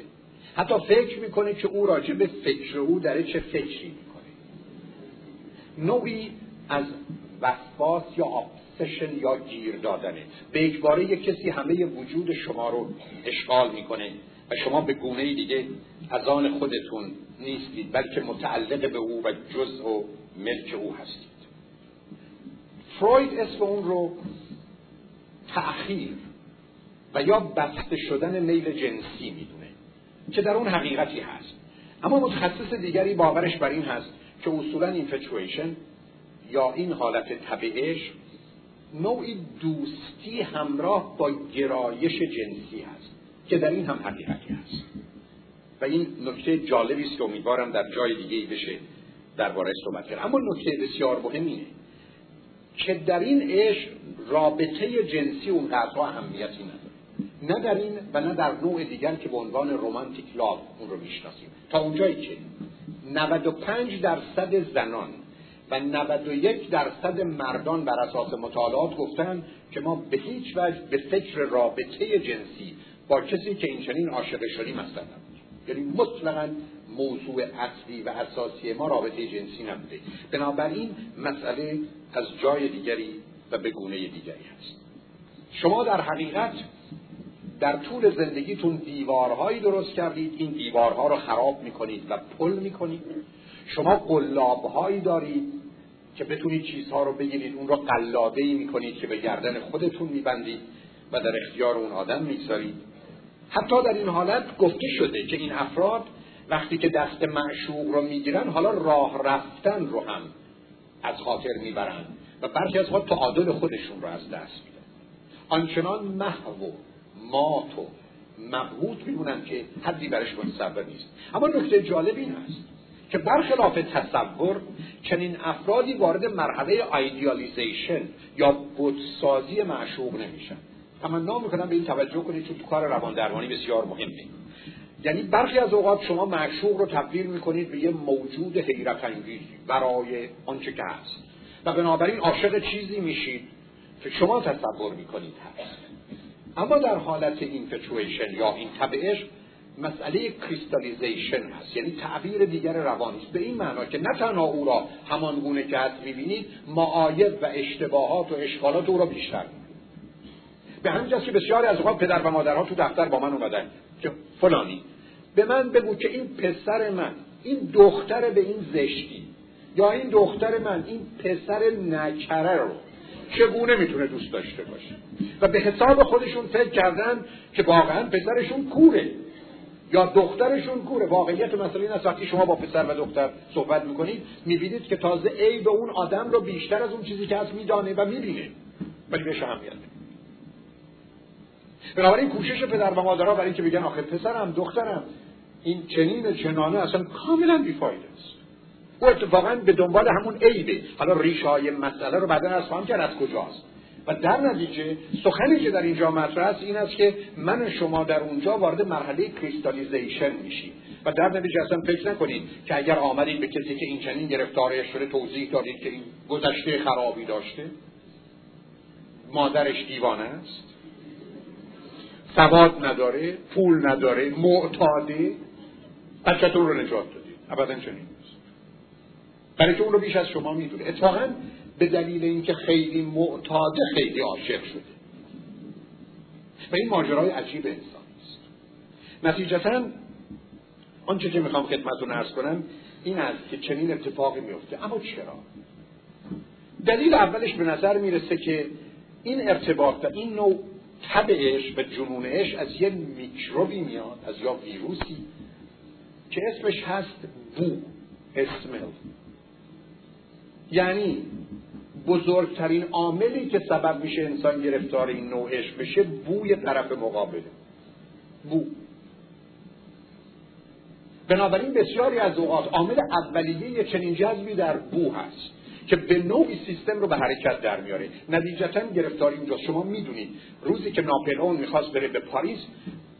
حتی فکر می‌کنه که او راجع به فکر او داره چه فکری می‌کنه. نوعی از وسواس یا آبسشن یا گیر دادنه. به اجباره یک کسی همه وجود شما رو اشغال می‌کنه و شما به گونه دیگه از آن خودتون نیستید بلکه متعلق به او و جزء و ملک او هستید. فروید اسم اون رو تأخیر و یا بسته شدن میل جنسی می‌دونه که در اون حقیقتی هست. اما متخصص دیگری باورش بر این هست که اصولا اینفتویشن یا این حالت طبعش نوعی دوستی همراه با گرایش جنسی هست که در این هم حقیقتی هست. و این نکته جالبی است که امیدوارم در جای دیگه ای بشه درباره صحبت کرد اما نکته بسیار مهم که در این عشق رابطه جنسی اونقدرها اهمیتی نداره. نه در این و نه در نوع دیگر که به عنوان رومانتیک لاو اون رو می‌شناسیم. تا اونجایی که 95 درصد زنان و 91 درصد مردان بر اساس مطالعات گفتن که ما به هیچ وجه به فکر رابطه جنسی با کسی که این چنین عاشق شدیم اصلا یعنی مطلقا موضوع اصلی و اساسی ما رابطه جنسی نبوده. بنابراین مسئله از جای دیگری و به گونه دیگری هست شما در حقیقت در طول زندگیتون دیوارهایی درست کردید این دیوارها رو خراب می‌کنید و پل می‌کنید. شما قلابهایی دارید که بتونید چیزها رو بگیرید اون رو قلاده ای می‌کنید که به گردن خودتون میبندید و در اختیار اون آدم می‌گذارید. حتی در این حالت گفته شده که این افراد وقتی که دست معشوق رو می‌گیرن حالا راه رفتن رو هم از خاطر می‌برن و برخی از تعادل خودشون رو از دست میدن. آنچنان محو و مات و مبهوت میمونن که حدی برش متصور نیست. اما نکته جالب این است که برخلاف تصور چنین افرادی وارد مرحله ایدیالیزیشن یا بودسازی معشوق نمیشن. تمنا می‌کنم به این توجه کنید چون تو کار روان درمانی بسیار مهمه. یعنی برخی از اوقات شما معشوق رو تبدیل می‌کنید به یه موجود حیرت انگیزی برای آنچه که هست. و بنابراین عاشق چیزی میشید که شما تصور می‌کنید هست. اما در حالت اینفتویشن یا این طبعش مسئله کریستالیزیشن هست. یعنی تعبیر دیگر روانی به این معنا که نه تنها او را همان گونه که هست می‌بینید معایب و اشتباهات و اشکالات او را بیشتر به همین که بسیاری از اوقات پدر و مادرها تو دفتر با من اومدن. که فلانی. به من بگو که این پسر من این دختر به این زشتی یا این دختر من این پسر نکره رو چگونه می‌تونه دوست داشته باشه؟ و به حساب خودشون فکر کردن که واقعا پسرشون کوره یا دخترشون کوره. واقعیت مثلا این است وقتی شما با پسر و دختر صحبت می‌کنید می‌بینید که تازه ای به اون آدم رو بیشتر از اون چیزی که هست میدانه و می‌بینه. ولی بهش اهمیت بنابراین کوشش پدر و مادرها برای اینکه بگن آخه پسرم دخترم این چنین چنانه اصلا کاملا بیفایده است. او اتفاقا به دنبال همون عیبه. حالا ریشای مسئله رو بعدا از خواهم کرد از کجاست. و در نتیجه سخنی که در اینجا مطرح است این است که من شما در اونجا وارد مرحله کریستالیزیشن میشید و در نتیجه اصلا فکر نکنید که اگر آمدید به کسی که این چنین گرفتارش شده توضیح دادید که این گذشته خرابی داشته مادرش دیوانه است؟ سواد نداره پول نداره معتاده بچهتون رو نجات دادید ابدا چنین نیست. برای که اون رو بیش از شما می‌دونه. اتفاقا به دلیل اینکه خیلی معتاده خیلی عاشق شده. و این ماجرای عجیب انسان است. نتیجتا آنچه که می‌خوام خدمتتون ارز کنم این است که چنین اتفاقی میفته اما چرا؟ دلیل اولش به نظر می‌رسه که این ارتباط و این نوع طبعش و جنونش از یه میکروبی میاد از یا ویروسی که اسمش هست بو اسمل یعنی بزرگترین عاملی که سبب میشه انسان گرفتار این نوع عشق بشه بوی طرف مقابله. بو. بنابراین بسیاری از اوقات عامل اولیه چنین جذبی در بو هست. که به نوعی سیستم رو به حرکت در میاره نتیجتا گرفتاری اونجا شما می‌دونید روزی که ناپلئون می‌خواست بره به پاریس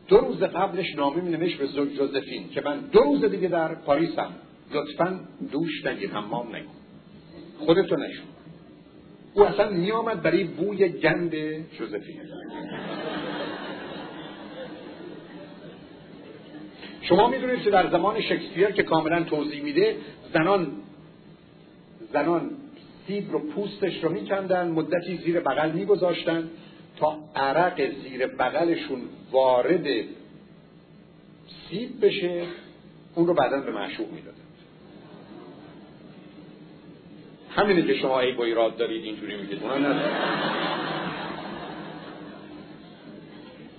دو روز قبلش نامه می نوشت به جوزفین که من دو روز دیگه در پاریسم. لطفا دوش نگیر حمام نگیر خودتو نشون. او اصلا میآمد برای بوی گند جوزفین. شما می‌دونید که در زمان شکسپیر که کاملا توضیح میده زنان زنان سیب رو پوستش رو میکندن مدتی زیر بغل میگذاشتن تا عرق زیر بغلشون وارد سیب بشه اون رو بعدا به معشوق می‌دادن. همینه که شما ای با ایراد دارید اینجوری میگید.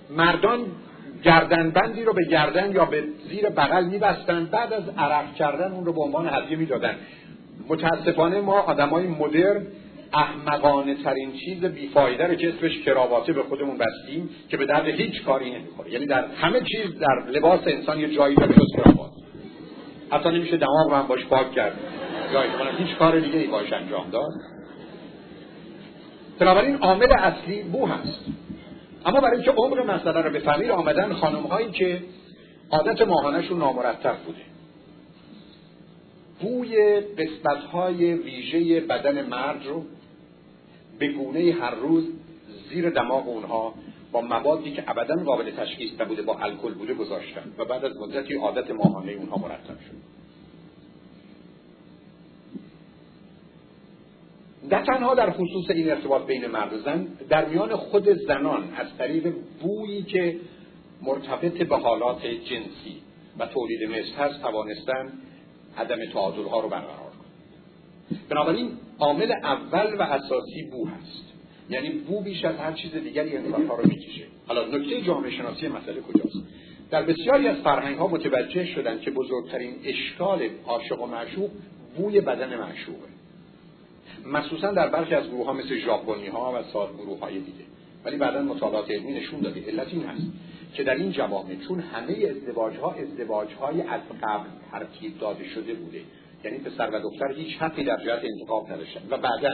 مردان گردنبندی رو به گردن یا به زیر بغل میبستن بعد از عرق کردن اون رو به عنوان هدیه می‌دادن. متاسفانه ما آدمای مدرن احمقانه ترین چیز بیفایده رو که اسمش کراواته به خودمون بستیم که به درد هیچ کاری نمی‌خوره. یعنی در همه چیز در لباس انسان یه جایی داره جز کراوات. حتی نمیشه دماغ رو هم باش پاک کرد. یا هیچ کار دیگه ای باش انجام داد. بنابراین عامل اصلی بو هست. اما برای اینکه عمر مسئله رو بفهمید آمدن خانم هایی که عادت ماهانهشون نامرتب بوده. بوی قسمت های ویژه بدن مرد رو به گونه هر روز زیر دماغ اونها با موادی که ابدا قابل تشخیص نبوده با الکل بوده گذاشتن و بعد از مدتی عادت ماهانه اونها مرتب شد. نه تنها در خصوص این ارتباط بین مرد و زن در میان خود زنان از طریق بویی که مرتبط به حالات جنسی و تولید مثل هست توانستن عدم تعادل ها رو برقرار کنند بنابراین عامل اول و اساسی بو هست. یعنی بو بیش از هر چیز دیگری انسان ها رو می‌کشه. حالا نکته جامعه شناسی مسئله کجاست؟ در بسیاری از فرهنگ ها متوجه شدن که بزرگترین اشکال عاشق و معشوق بوی بدن معشوقه. مخصوصا در برخی از گروه ها مثل ژاپنی ها و سال گروه های دیگه. ولی بعدا مطالعات علمی نشون داده. علت این هست که در این جوامع چون همه ازدواج ها ازدواج های از قبل ترتیب داده شده بوده. یعنی پسر و دختر هیچ حقی در جهت انتخاب نداشتن و بعدا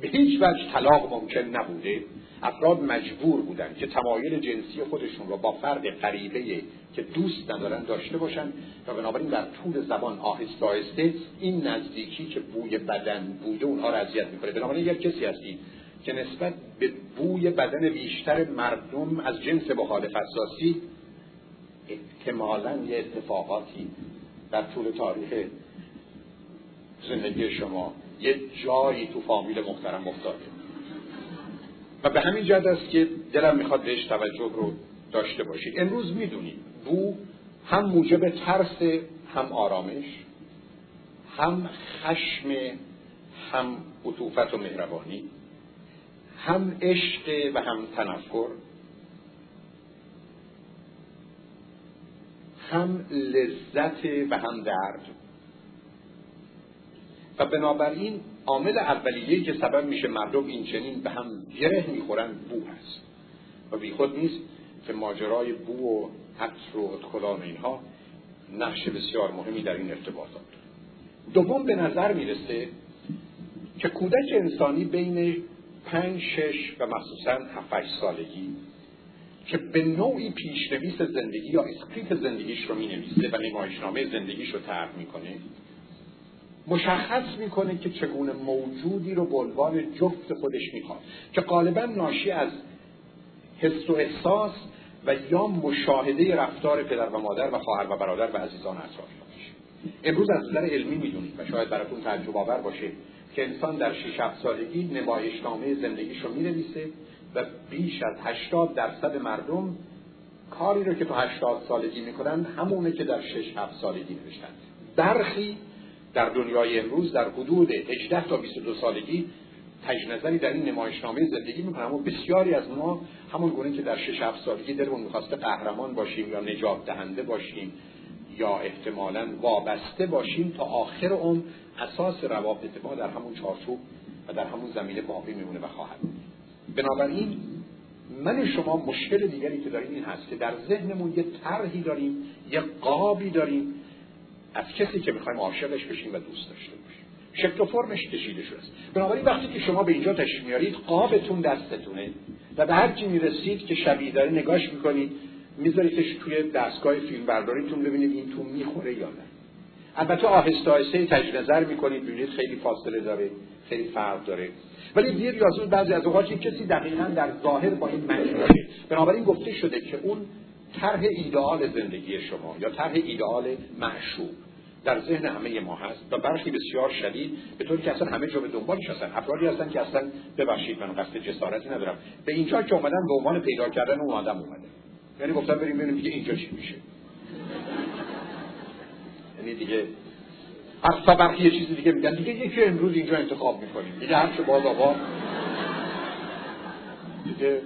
به هیچ وجه طلاق ممکن نبوده. افراد مجبور بودن که تمایل جنسی خودشون رو با فرد غریبه که دوست ندارن داشته باشن و بنابراین در طول زبان آهسته آهسته این نزدیکی که بوی بدن بوده اونها رو اذیت می‌کنه. بنابراین یک کسی هستی که نسبت به بوی بدن بیشتر مردم از جنس مخالف اساسی احتمالا یه اتفاقاتی در طول تاریخ زندگی شما یه جایی تو فامیل محترم افتاده. و به همین جهت است که دلم می‌خواد بهش توجه رو داشته باشید امروز می‌دونید بو هم موجب ترس هم آرامش هم خشم هم عطوفت و مهربانی. هم عشق و هم تنفر هم لذت و هم درد. و بنابراین عامل اولیه‌ای که سبب میشه مردم این چنین به هم گره می‌خورن بو هست. و بیخود نیست که ماجرای بو و عطر و ادکلن اینها نقش بسیار مهمی در این ارتباطات دوم به نظر می‌رسه که کودک انسانی بین پنج شش و مخصوصا هفت سالگی که به نوعی پیشنویس زندگی یا script زندگیش رو می نویسه و نمایشنامه زندگیش رو طرح می‌کنه مشخص می‌کنه که چگونه موجودی رو به عنوان جفت خودش می‌خواد که غالبا ناشی از حس و احساس و یا مشاهده رفتار پدر و مادر و خواهر و برادر و عزیزان اطرافیانش امروز از نظر علمی می‌دونید و شاید براتون تعجب آور باشه که انسان در 6 7 سالگی نمایشنامه زندگیش رو می‌نویسه و بیش از 80 درصد مردم کاری رو که تو 80 سالگی می‌کنن همونه که در 6 7 سالگی نوشتن. برخی در دنیای امروز در حدود 18 تا 22 سالگی تجنظری در این نمایشنامه زندگی می‌کنن. اما بسیاری از ما همون گونه که در 6 7 سالگی دلمون می‌خواسته قهرمان باشیم یا نجات دهنده باشیم یا احتمالا وابسته باشیم تا آخر اون اساس روابط ما در همون چارچوب و در همون زمینه باقی میمونه و خواهد بنابراین من شما مشکل دیگری که داریم این هست که در ذهنمون یه طرحی داریم یه قابی داریم از کسی که می‌خوایم عاشقش بشیم و دوست داشته باشیم. شکل و فرمش کشیده شده است. بنابراین وقتی که شما به اینجا تشریف میارید قابتون دستتونه و به هر کی می‌رسید که شبیه داره نگاش می‌کنید میذاریدش توی دستگاه فیلم برداریتون ببینید این تو می‌خوره یا نه. البته آهسته آهسته تجدید نظر می‌کنید ببینید خیلی فاصله داره خیلی فرق داره. ولی دیر یا زود بعضی از اوقات کسی دقیقا در ظاهر با این معنی بنابراین گفته شده که اون طرح ایدئال زندگی شما یا طرح ایدئال معشوق در ذهن همه ما هست و برخی بسیار شدید به طوری که اصلا همه جا به دنبالش هستن. افرادی هستن که اصلا ببخشید من قصد جسارتی ندارم. به اینجا که اومدن به عنوان پیدا کردن اون آدم اومده. یعنی گفتم بریم ببینیم دیگه اینجا چی میشه. یعنی دیگه تا برخی یه چیزی دیگه میگن. دیگه یکی امروز اینجا انتخاب می‌کنیم. دیگه هر چه باز آقا. دیگه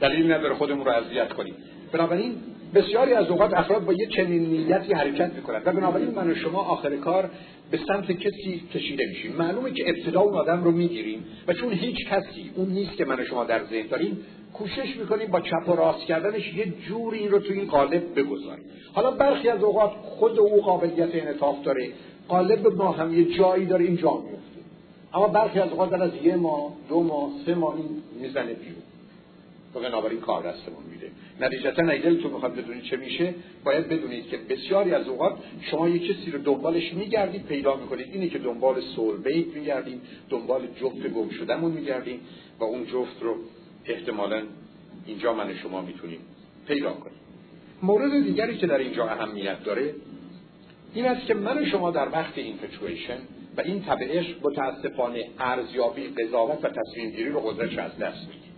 دلیل نداره خودمون رو اذیت کنیم. بنابراین بسیاری از اوقات افراد با یه چنین نیتی حرکت می‌کنند. و بنابراین من و شما آخر کار به سمت کسی کشیده میشیم. معلومه که ابتدا اون آدم رو می‌گیریم. و چون هیچ کسی اون نیست که من و شما در ذهن داریم کوشش می‌کنیم با چپ و راست کردنش یه جوری این رو تو این قالب بگذاریم حالا برخی از اوقات خود او قابلیت انعطاف داره. قالب ما هم یه جایی داره این جا میفته اما برخی از اوقات از یه ماه دو ماه سه ماه این می‌زنه بیرون. و بنابراین کار دستمون میده نتیجتا اگه دلتون می‌خواد بدونید چه میشه باید بدونید که بسیاری از اوقات شما یه کسی رو دنبالش میگردید پیدا می‌کنید. اینی که دنبال سول بیت میگردیم دنبال جفت گم شدهمون میگردیم و اون جفت رو احتمالا اینجا من شما می‌تونیم پیدا کنیم. مورد دیگری که در اینجا اهمیت داره این است که من شما در وقت این و این طبع متاسفانه ارزیابی قضاوت و تصمیم گیری رو قدرتش از دست میدیم.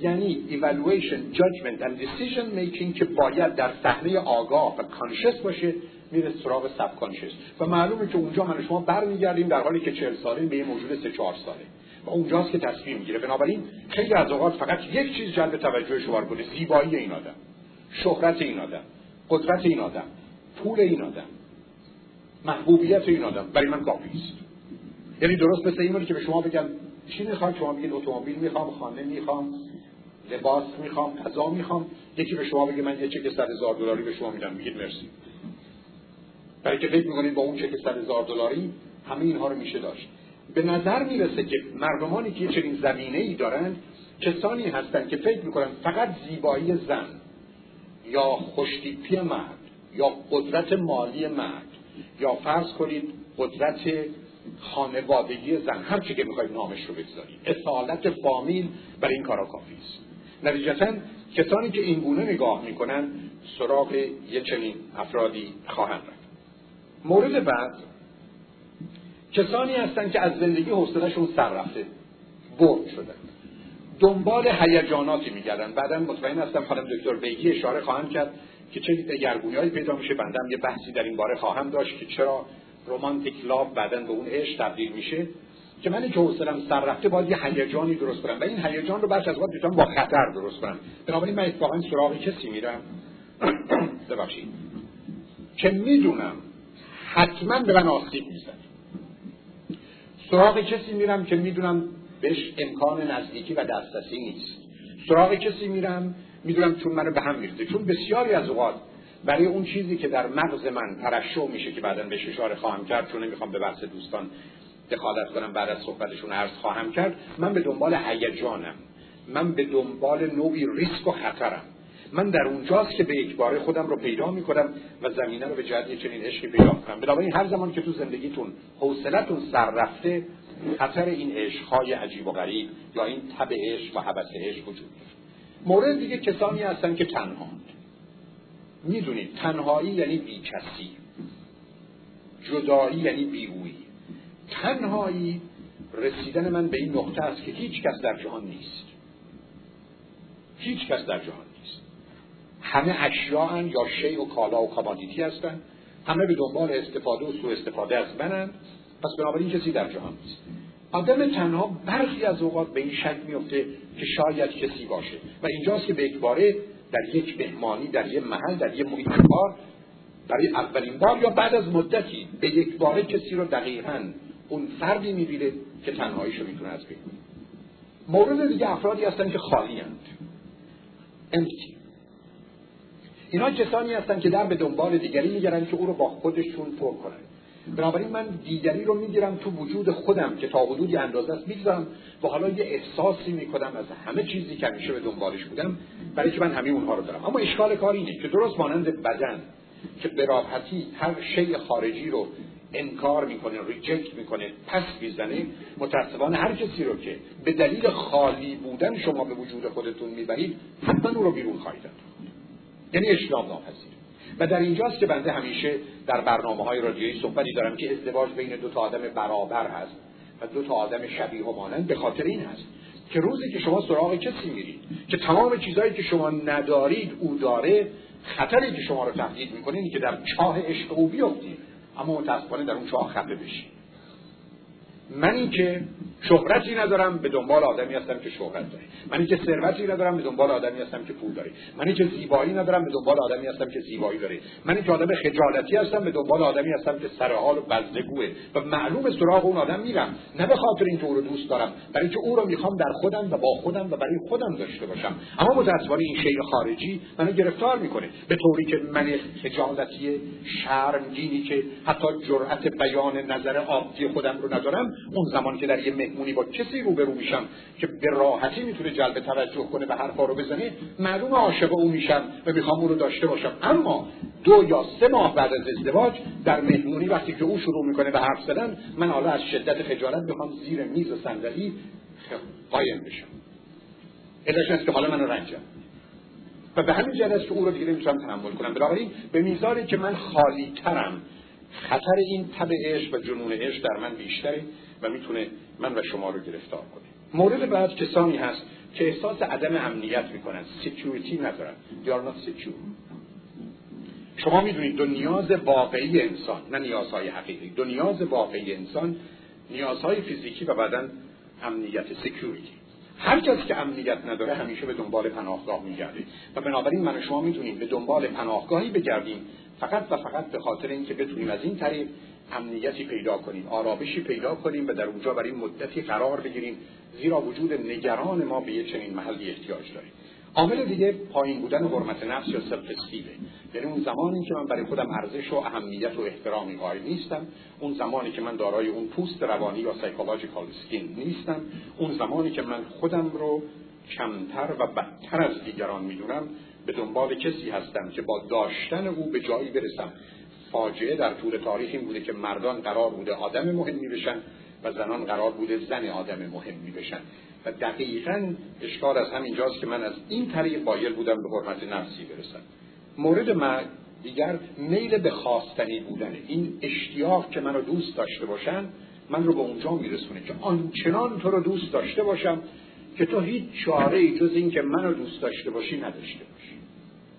یعنی evaluation, judgment and decision making که باید در صحنه آگاه و کانشس باشه میره سراغ سب کانشس و معلومه که اونجا من شما برمیگردیم در حالی که چهل ساله به یه موجود سه چهار ساله. و اونجاست که تصمیم می‌گیره. بنابراین خیلی از اوقات فقط یک چیز جلب توجه شما کنه زیبایی این آدم شهرت این آدم قدرت این آدم پول این آدم محبوبیت این آدم. برای من کافی است یعنی درست مثل این که به شما بگم چی می‌خوام؟ شما بگید اتومبیل می‌خوام خانه می‌خوام لباس می‌خوام غذا می‌خوام. یکی به شما بگه من یه چک صد هزار دلاری به شما میدم. میگید مرسی. برای که فکر می‌کنید با اون چک صد هزار دلاری همه اینها رو میشه داشت. به نظر می‌رسه که مردمانی که چنین زمینه ای دارن کسانی هستند که فکر می‌کنن فقط زیبایی زن یا خوشتیپی مرد یا قدرت مالی مرد یا فرض کنید قدرت خانوادگی زن هر چی که می‌خواید نامش رو بگذارید. اصالت فامیل برای این کارا کافی است. نتیجتا کسانی که این گونه نگاه می‌کنن سراغ یه چنین افرادی خواهند رفت. مورد بعد کسانی هستند که از زندگی حوصلهشون سر رفته برد شدن. دنبال هیجاناتی میگردن. بعدا مطمئن هستم خانم دکتر بیگی اشاره خواهم کرد که چه دگرگونی پیدا میشه. بندم یه بحثی در این باره خواهم داشت که چرا رومانتیک لاو بعدا به اون عشق تبدیل میشه. که من که حوصلم سر رفته باید یه هیجانی درست کنم. و این هیجان رو بخش از وقت می‌تونم با خطر درست کنم. بنابراین من اتفاقا سراغ کسی میرم. ببخشید. که می‌دونم حتما به من آسیب می‌زنه. سراغ کسی میرم که می‌دونم بهش امکان نزدیکی و دسترسی نیست. سراغ کسی میرم می‌دونم چون منو به هم میرده چون بسیاری از اوقات برای اون چیزی که در مغز من ترشح میشه که بعدا بهش اشاره خواهم کرد چون نمی‌خوام به بحث دوستان دخالت کنم بعد از صحبتشون عرض خواهم کرد من به دنبال هیجانم. من به دنبال نوعی ریسک و خطرم. من در اونجاست که به یک باره خودم رو پیدا می‌کنم و زمینه رو به جهت چنین عشقی پیدا می‌کنم. بنابراین هر زمان که تو زندگیتون حوصلتون سر رفته خطر این عشقهای عجیب و غریب یا این تب عشق و هوس عشق وجود مورد دیگه کسانی هستن که تنها می‌دونید تنهایی یعنی بیکسی. جدایی یعنی بی‌اویی تنهایی رسیدن من به این نقطه است که هیچ کس در جهان نیست. هیچ کس در جهان همه اشیاء یا شی و کالا و commodity هستند همه به دنبال استفاده و سوء استفاده از منند پس بنابراین کسی در جهان نیست. آدم تنها برخی از اوقات به این شک میفته که شاید کسی باشه. و اینجاست که به یک باره در یک مهمانی در یک محل در یک محیط کار برای اولین بار یا بعد از مدتی به یک باره کسی رو دقیقا اون فردی می‌بینه که تنهاییشو می‌تونه از بین مورد دیگه افرادی هستن که خالی هستند امتی اینا کسانی هستن که در به دنبال دیگری میگرن که او رو با خودشون پر کنن. بنابراین من دیگری رو می‌گیرم تو وجود خودم که تا حدودی اندازه است می‌گذارم و حالا یه احساسی می‌کنم از همه چیزی که همیشه به دنبالش بودم برای که من همه اونها رو دارم. اما اشکال کار اینه که درست مانند بدن که به راحتی هر شی خارجی رو انکار می‌کنه ریجکت می‌کنه پس می‌زنه متاسفانه هر کسی رو که به دلیل خالی بودن شما به وجود خودتون می‌برید حتما او رو بیرون خواهید یعنی اسلام ناپذیر و در اینجاست که بنده همیشه در برنامه های رادیویی صحبتی دارم که ازدواج بین دو تا آدم برابر هست و دو تا آدم شبیه و مانند به خاطر این هست که روزی که شما سراغ کسی میرید که تمام چیزهایی که شما ندارید او داره خطری که شما رو تهدید می‌کنه که در چاه عشق او بیفتید. اما متاسفانه در اون چاه خفه بشید. منی که شهرتی ندارم به دنبال آدمی هستم که شهرت داره. منی که ثروتی ندارم به دنبال آدمی هستم که پول داره. منی که زیبایی ندارم به دنبال آدمی هستم که زیبایی داره. منی که آدم خجالتی هستم به دنبال آدمی هستم که سر حال و و معلوم سراغ اون آدم میرم. نه به خاطر اینکه او رو دوست دارم برای اینکه او رو می‌خوام در خودم و با خودم و برای خودم داشته باشم. اما متاسفانه این شی خارجی منو گرفتار می‌کنه. به طوری که من خجالتی شرمگینی که حتی جرأت بیان نظر عادی خودم رو ندارم اون زمان که در یه مهمونی با کسی روبرو میشم که به راحتی می‌تونه جلب توجه کنه و حرفا رو بزنه معلوم عاشق او میشم و می‌خوام او رو داشته باشم. اما دو یا سه ماه بعد از ازدواج در مهمونی وقتی که او شروع می‌کنه به حرف زدن من حالا از شدت خجالت می‌خوام زیر میز و صندلی قایم بشم. علتش است که حالا من رنجم و به همین جهت که او رو دیگه نمی‌تونم تحمل کنم. بنابراین به میزانی که من خالی ترم خطر این تب عشق و جنون عشق در من بیشتره. و می‌تونه من و شما رو گرفتار کنه. مورد بعد کسانی هست که احساس عدم امنیت می‌کنن security ندارن. Are not secure. شما می‌دونید دو نیاز واقعی انسان نه نیازهای حقیقی. دو نیاز واقعی انسان نیازهای فیزیکی و بعدا امنیت security هر کس که امنیت نداره همیشه به دنبال پناهگاه میگرده. و بنابراین من و شما می‌تونیم به دنبال پناهگاهی بگردیم فقط و فقط به خاطر اینکه بتونیم از این طریق امنیتی پیدا کنیم آرامشی پیدا کنیم و در اونجا برای مدتی قرار بگیریم. زیرا وجود نگران ما به یه چنین محلی احتیاج داریم عامل دیگه پایین بودن حرمت نفس یا self-esteem یعنی اون زمانی که من برای خودم ارزش و اهمیت و احترامی قائل نیستم اون زمانی که من دارای اون پوست روانی یا psychological skin نیستم اون زمانی که من خودم رو کمتر و بدتر از دیگران می‌دونم به دنبال کسی هستم که با داشتن او به جایی برسم. فاجعه در طول تاریخ این بوده که مردان قرار بوده آدم مهمی بشن و زنان قرار بوده زن آدم مهمی بشن. و دقیقا اشکال از همینجاست که من از این طریق قایل بودم به حرمت نفسی برسم. مورد مرگ دیگر میل به خواستنی بودنه این اشتیاق که منو دوست داشته باشن من رو به اونجا میرسونه که آنچنان تو رو دوست داشته باشم که تو هیچ چاره ای جز این که منو دوست داشته باشی نداشته باشی.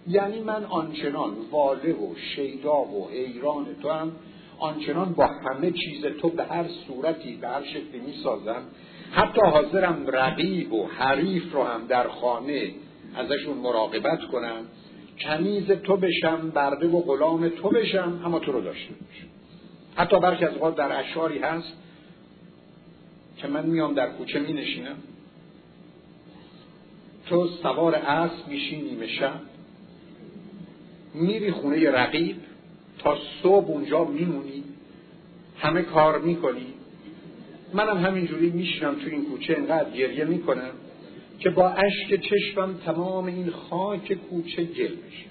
یعنی من آنچنان واله و شیدا و حیران تو هم آنچنان با همه چیز تو به هر صورتی به هر شکلی می‌سازم. حتی حاضرم رقیب و حریف رو هم در خانه ازشون مراقبت کنم. کنیز تو بشم برده و غلام تو بشم اما تو رو داشته باشم. حتی برخی از در اشعاری هست که من میام در کوچه می نشینم تو سوار اسب میشی نیمه شب. میری خونه رقیب تا صبح اونجا میمونی همه کار می‌کنی. منم همینجوری میشنم تو این کوچه انقدر گریه می‌کنم که با اشک چشمم تمام این خاک کوچه گل بشه.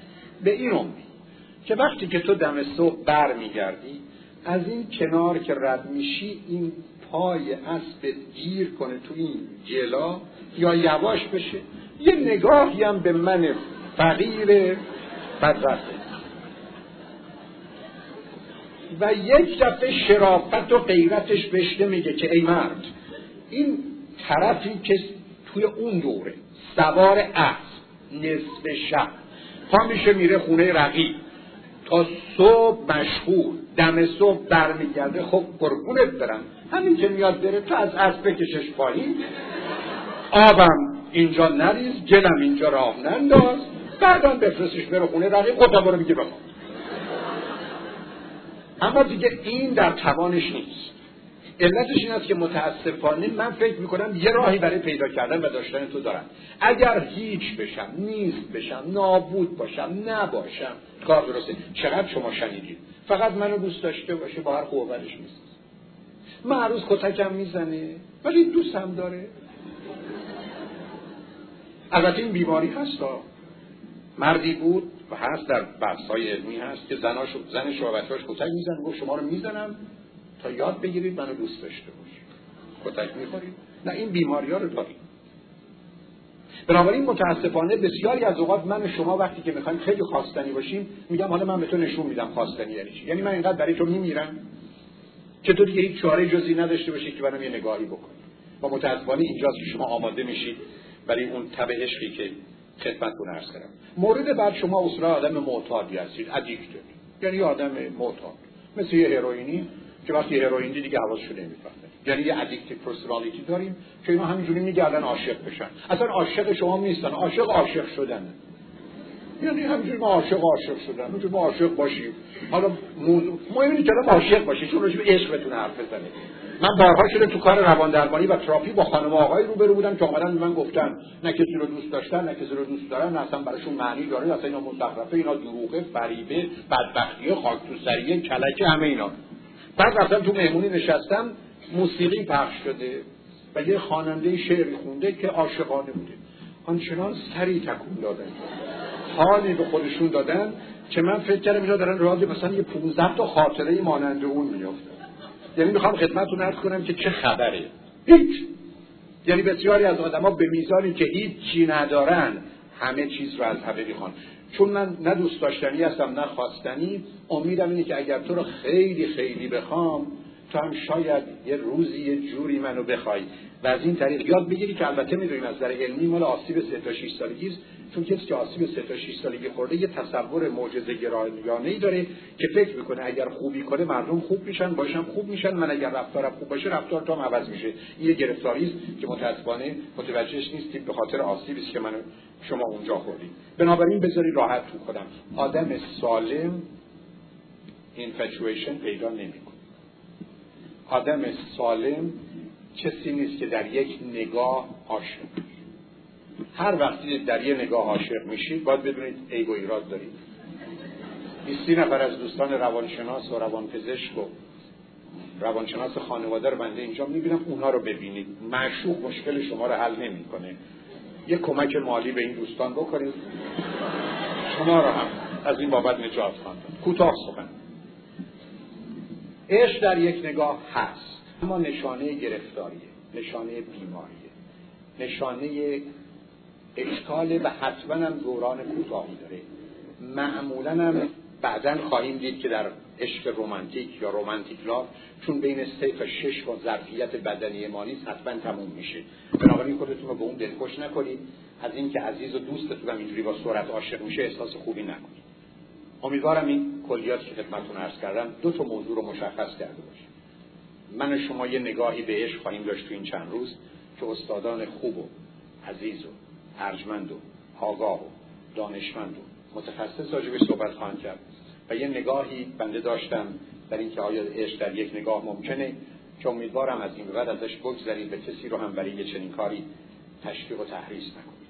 به این امید که وقتی که تو دم صبح بر میگردی از این کنار که رد میشی این پای اسب گیر کنه تو این گلا یا یواش بشه. یه نگاهی هم به من فقیر بدبخت و یک دفعه شرافت و غیرتش بشته میگه که ای مرد این طرفی که توی اون دوره سوار اسب نصف شب پا میشه میره خونه رقیب تا صبح مشغول دم صبح برمیگرده خب قربونت برم. همین که میاد بره تو از اسب بکشش پایین. آبم اینجا نریز گلم اینجا راه ننداز. بعدم بفرستش بره خونه رقیب خدا برو میگه بخوام اما دیگه این در توانش نیست. علتش این است که متاسفانه من فکر می‌کنم یه راهی برای پیدا کردن و داشتن تو دارم. اگر هیچ بشم نیست بشم نابود باشم نباشم کار درسته. چقدر شما شنیدید؟ فقط منو دوست داشته باشه با هر خوب نیست. من کتکم می‌زنه ولی دوستم داره. البته این بیماری هست مردی بود و هست در بحث‌های علمی هست که زناش زنش و بچه‌اش کتک می‌زنه. گفت شما رو می‌زنم تا یاد بگیرید منو دوست داشته باشید. کتک می‌خورید. نه این بیماری ها رو داریم. بنابراین متاسفانه بسیاری از اوقات من و شما وقتی که می‌خوایم خیلی خواستنی باشیم میگم حالا من به تو نشون میدم خواستنی یعنی چی؟ یعنی من اینقدر برای تو میمیرم که تو دیگه هیچ چاره جزی نداشته باشی که برام یه نگاهی بکنی. و متاسفانه اینجاست که شما آماده میشید برای اون تب عشقی که خدمتتون عرض کردم. مورد بعد شما اصلا آدم معتادی هستید addicted یعنی آدم معتاد. مثل یه هروئینی که وقتی هروئین دیگه حواسش نمی‌فهمه یعنی یه addictive personality داریم که اینا همینجوری میگردن عاشق بشن. اصلا عاشق شما نیستن عاشق عاشق شدن یعنی همینجوری ما عاشق عاشق شدن اونجوری ما عاشق باشیم. حالا موضوع مهم اینه که عاشق باشید چون راجع به عشقتون حرف بزنید من بارها شده تو کار روان درمانی و تراپی با خانم آقای روبرو بودم که اومدن من گفتن نه کسی رو دوست داشتن نه کسی رو دوست دارن نه اصلا براشون معنی داره اصلا اینا مزخرفه اینا دروغه فریبه بدبختی خاک تو سریه کلکه همه اینا. بعد رفتم تو مهمونی نشستم موسیقی پخش شده و یه خواننده شعری خونده که عاشقانه بوده. آنچنان سری تکون دادن. حالی به خودشون دادن که من فکر کردم اینا دارن رادیو مثلا یه 15 تا خاطره مانند اون میفته یعنی می‌خوام خدمتتون عرض کنم که چه خبره. هیچ. یعنی بسیاری از آدما به میزانی که هیچی ندارن همه چیز رو از همه می‌خوان. چون من نه دوست داشتنی هستم نه خواستنی. امیدم اینه که اگر تو رو خیلی خیلی بخوام تو هم شاید یه روزی یه جوری منو بخوای. و از این طریق یاد بگیری که البته می‌دونیم از نظر علمی مال آسیب سه تا 6 سالگی چون کسی که آسیب سه تا 6 سالگی خورده یه تصور معجزه گرایانه ای داره که فکر می‌کنه اگر خوبی کنه مردم خوب میشن باشم خوب میشن. من اگر رفتارم خوب باشه رفتار تو هم عوض میشه. این یه گرفتاری که متاسفانه متوجهش نیستید به خاطر آسیبی که من شما اونجا خوردید بنابراین بذاری راحت تو خودم. آدم سالم اینفچویشن پیدا نمی‌کنه. آدم سالم کسی نیست که در یک نگاه عاشق هر وقتی در یه نگاه عاشق میشید باید بدونید عیب و ایراد دارید. بیستی نفر از دوستان روانشناس و روانپزشک و روانشناس خانواده رو بنده اینجا می‌بینم اونها رو ببینید. معشوق مشکل شما رو حل نمی‌کنه. یه کمک مالی به این دوستان بکنید. شما رو هم از این بابت نجات خواهند کوتاه سخن عشق در یک نگاه هست. اما نشانه گرفتاریه نشانه بیماریه. نشانه اشکال و حتما هم دوران کوتاهی داره. معمولا هم بعدا خواهیم دید که در عشق رومانتیک یا رومانتیک لاف چون بین سه تا شش با ظرفیت بدنی مالی حتما تموم میشه. بنابراین خودتون رو به اون دلخوش نکنید. از اینکه عزیز و دوستتون هم اینجوری با سرعت عاشق میشه احساس خوبی نکنید. امیدوارم این کلیات که خدمتتون عرض کردم دو تا موضوع رو مشخص کرده باشه. من و شما یه نگاهی به عشق خواهیم داشت تو این چند روز که استادان خوب و عزیز و ارجمند و آگاه و دانشمند و متخصص راجبش صحبت خواهند کرد و یه نگاهی بنده داشتم در اینکه آیا عشق در یک نگاه ممکنه که امیدوارم از این به بعد ازش بگذرید به کسی رو هم برای یه چنین کاری تشویق و تحریص نکنید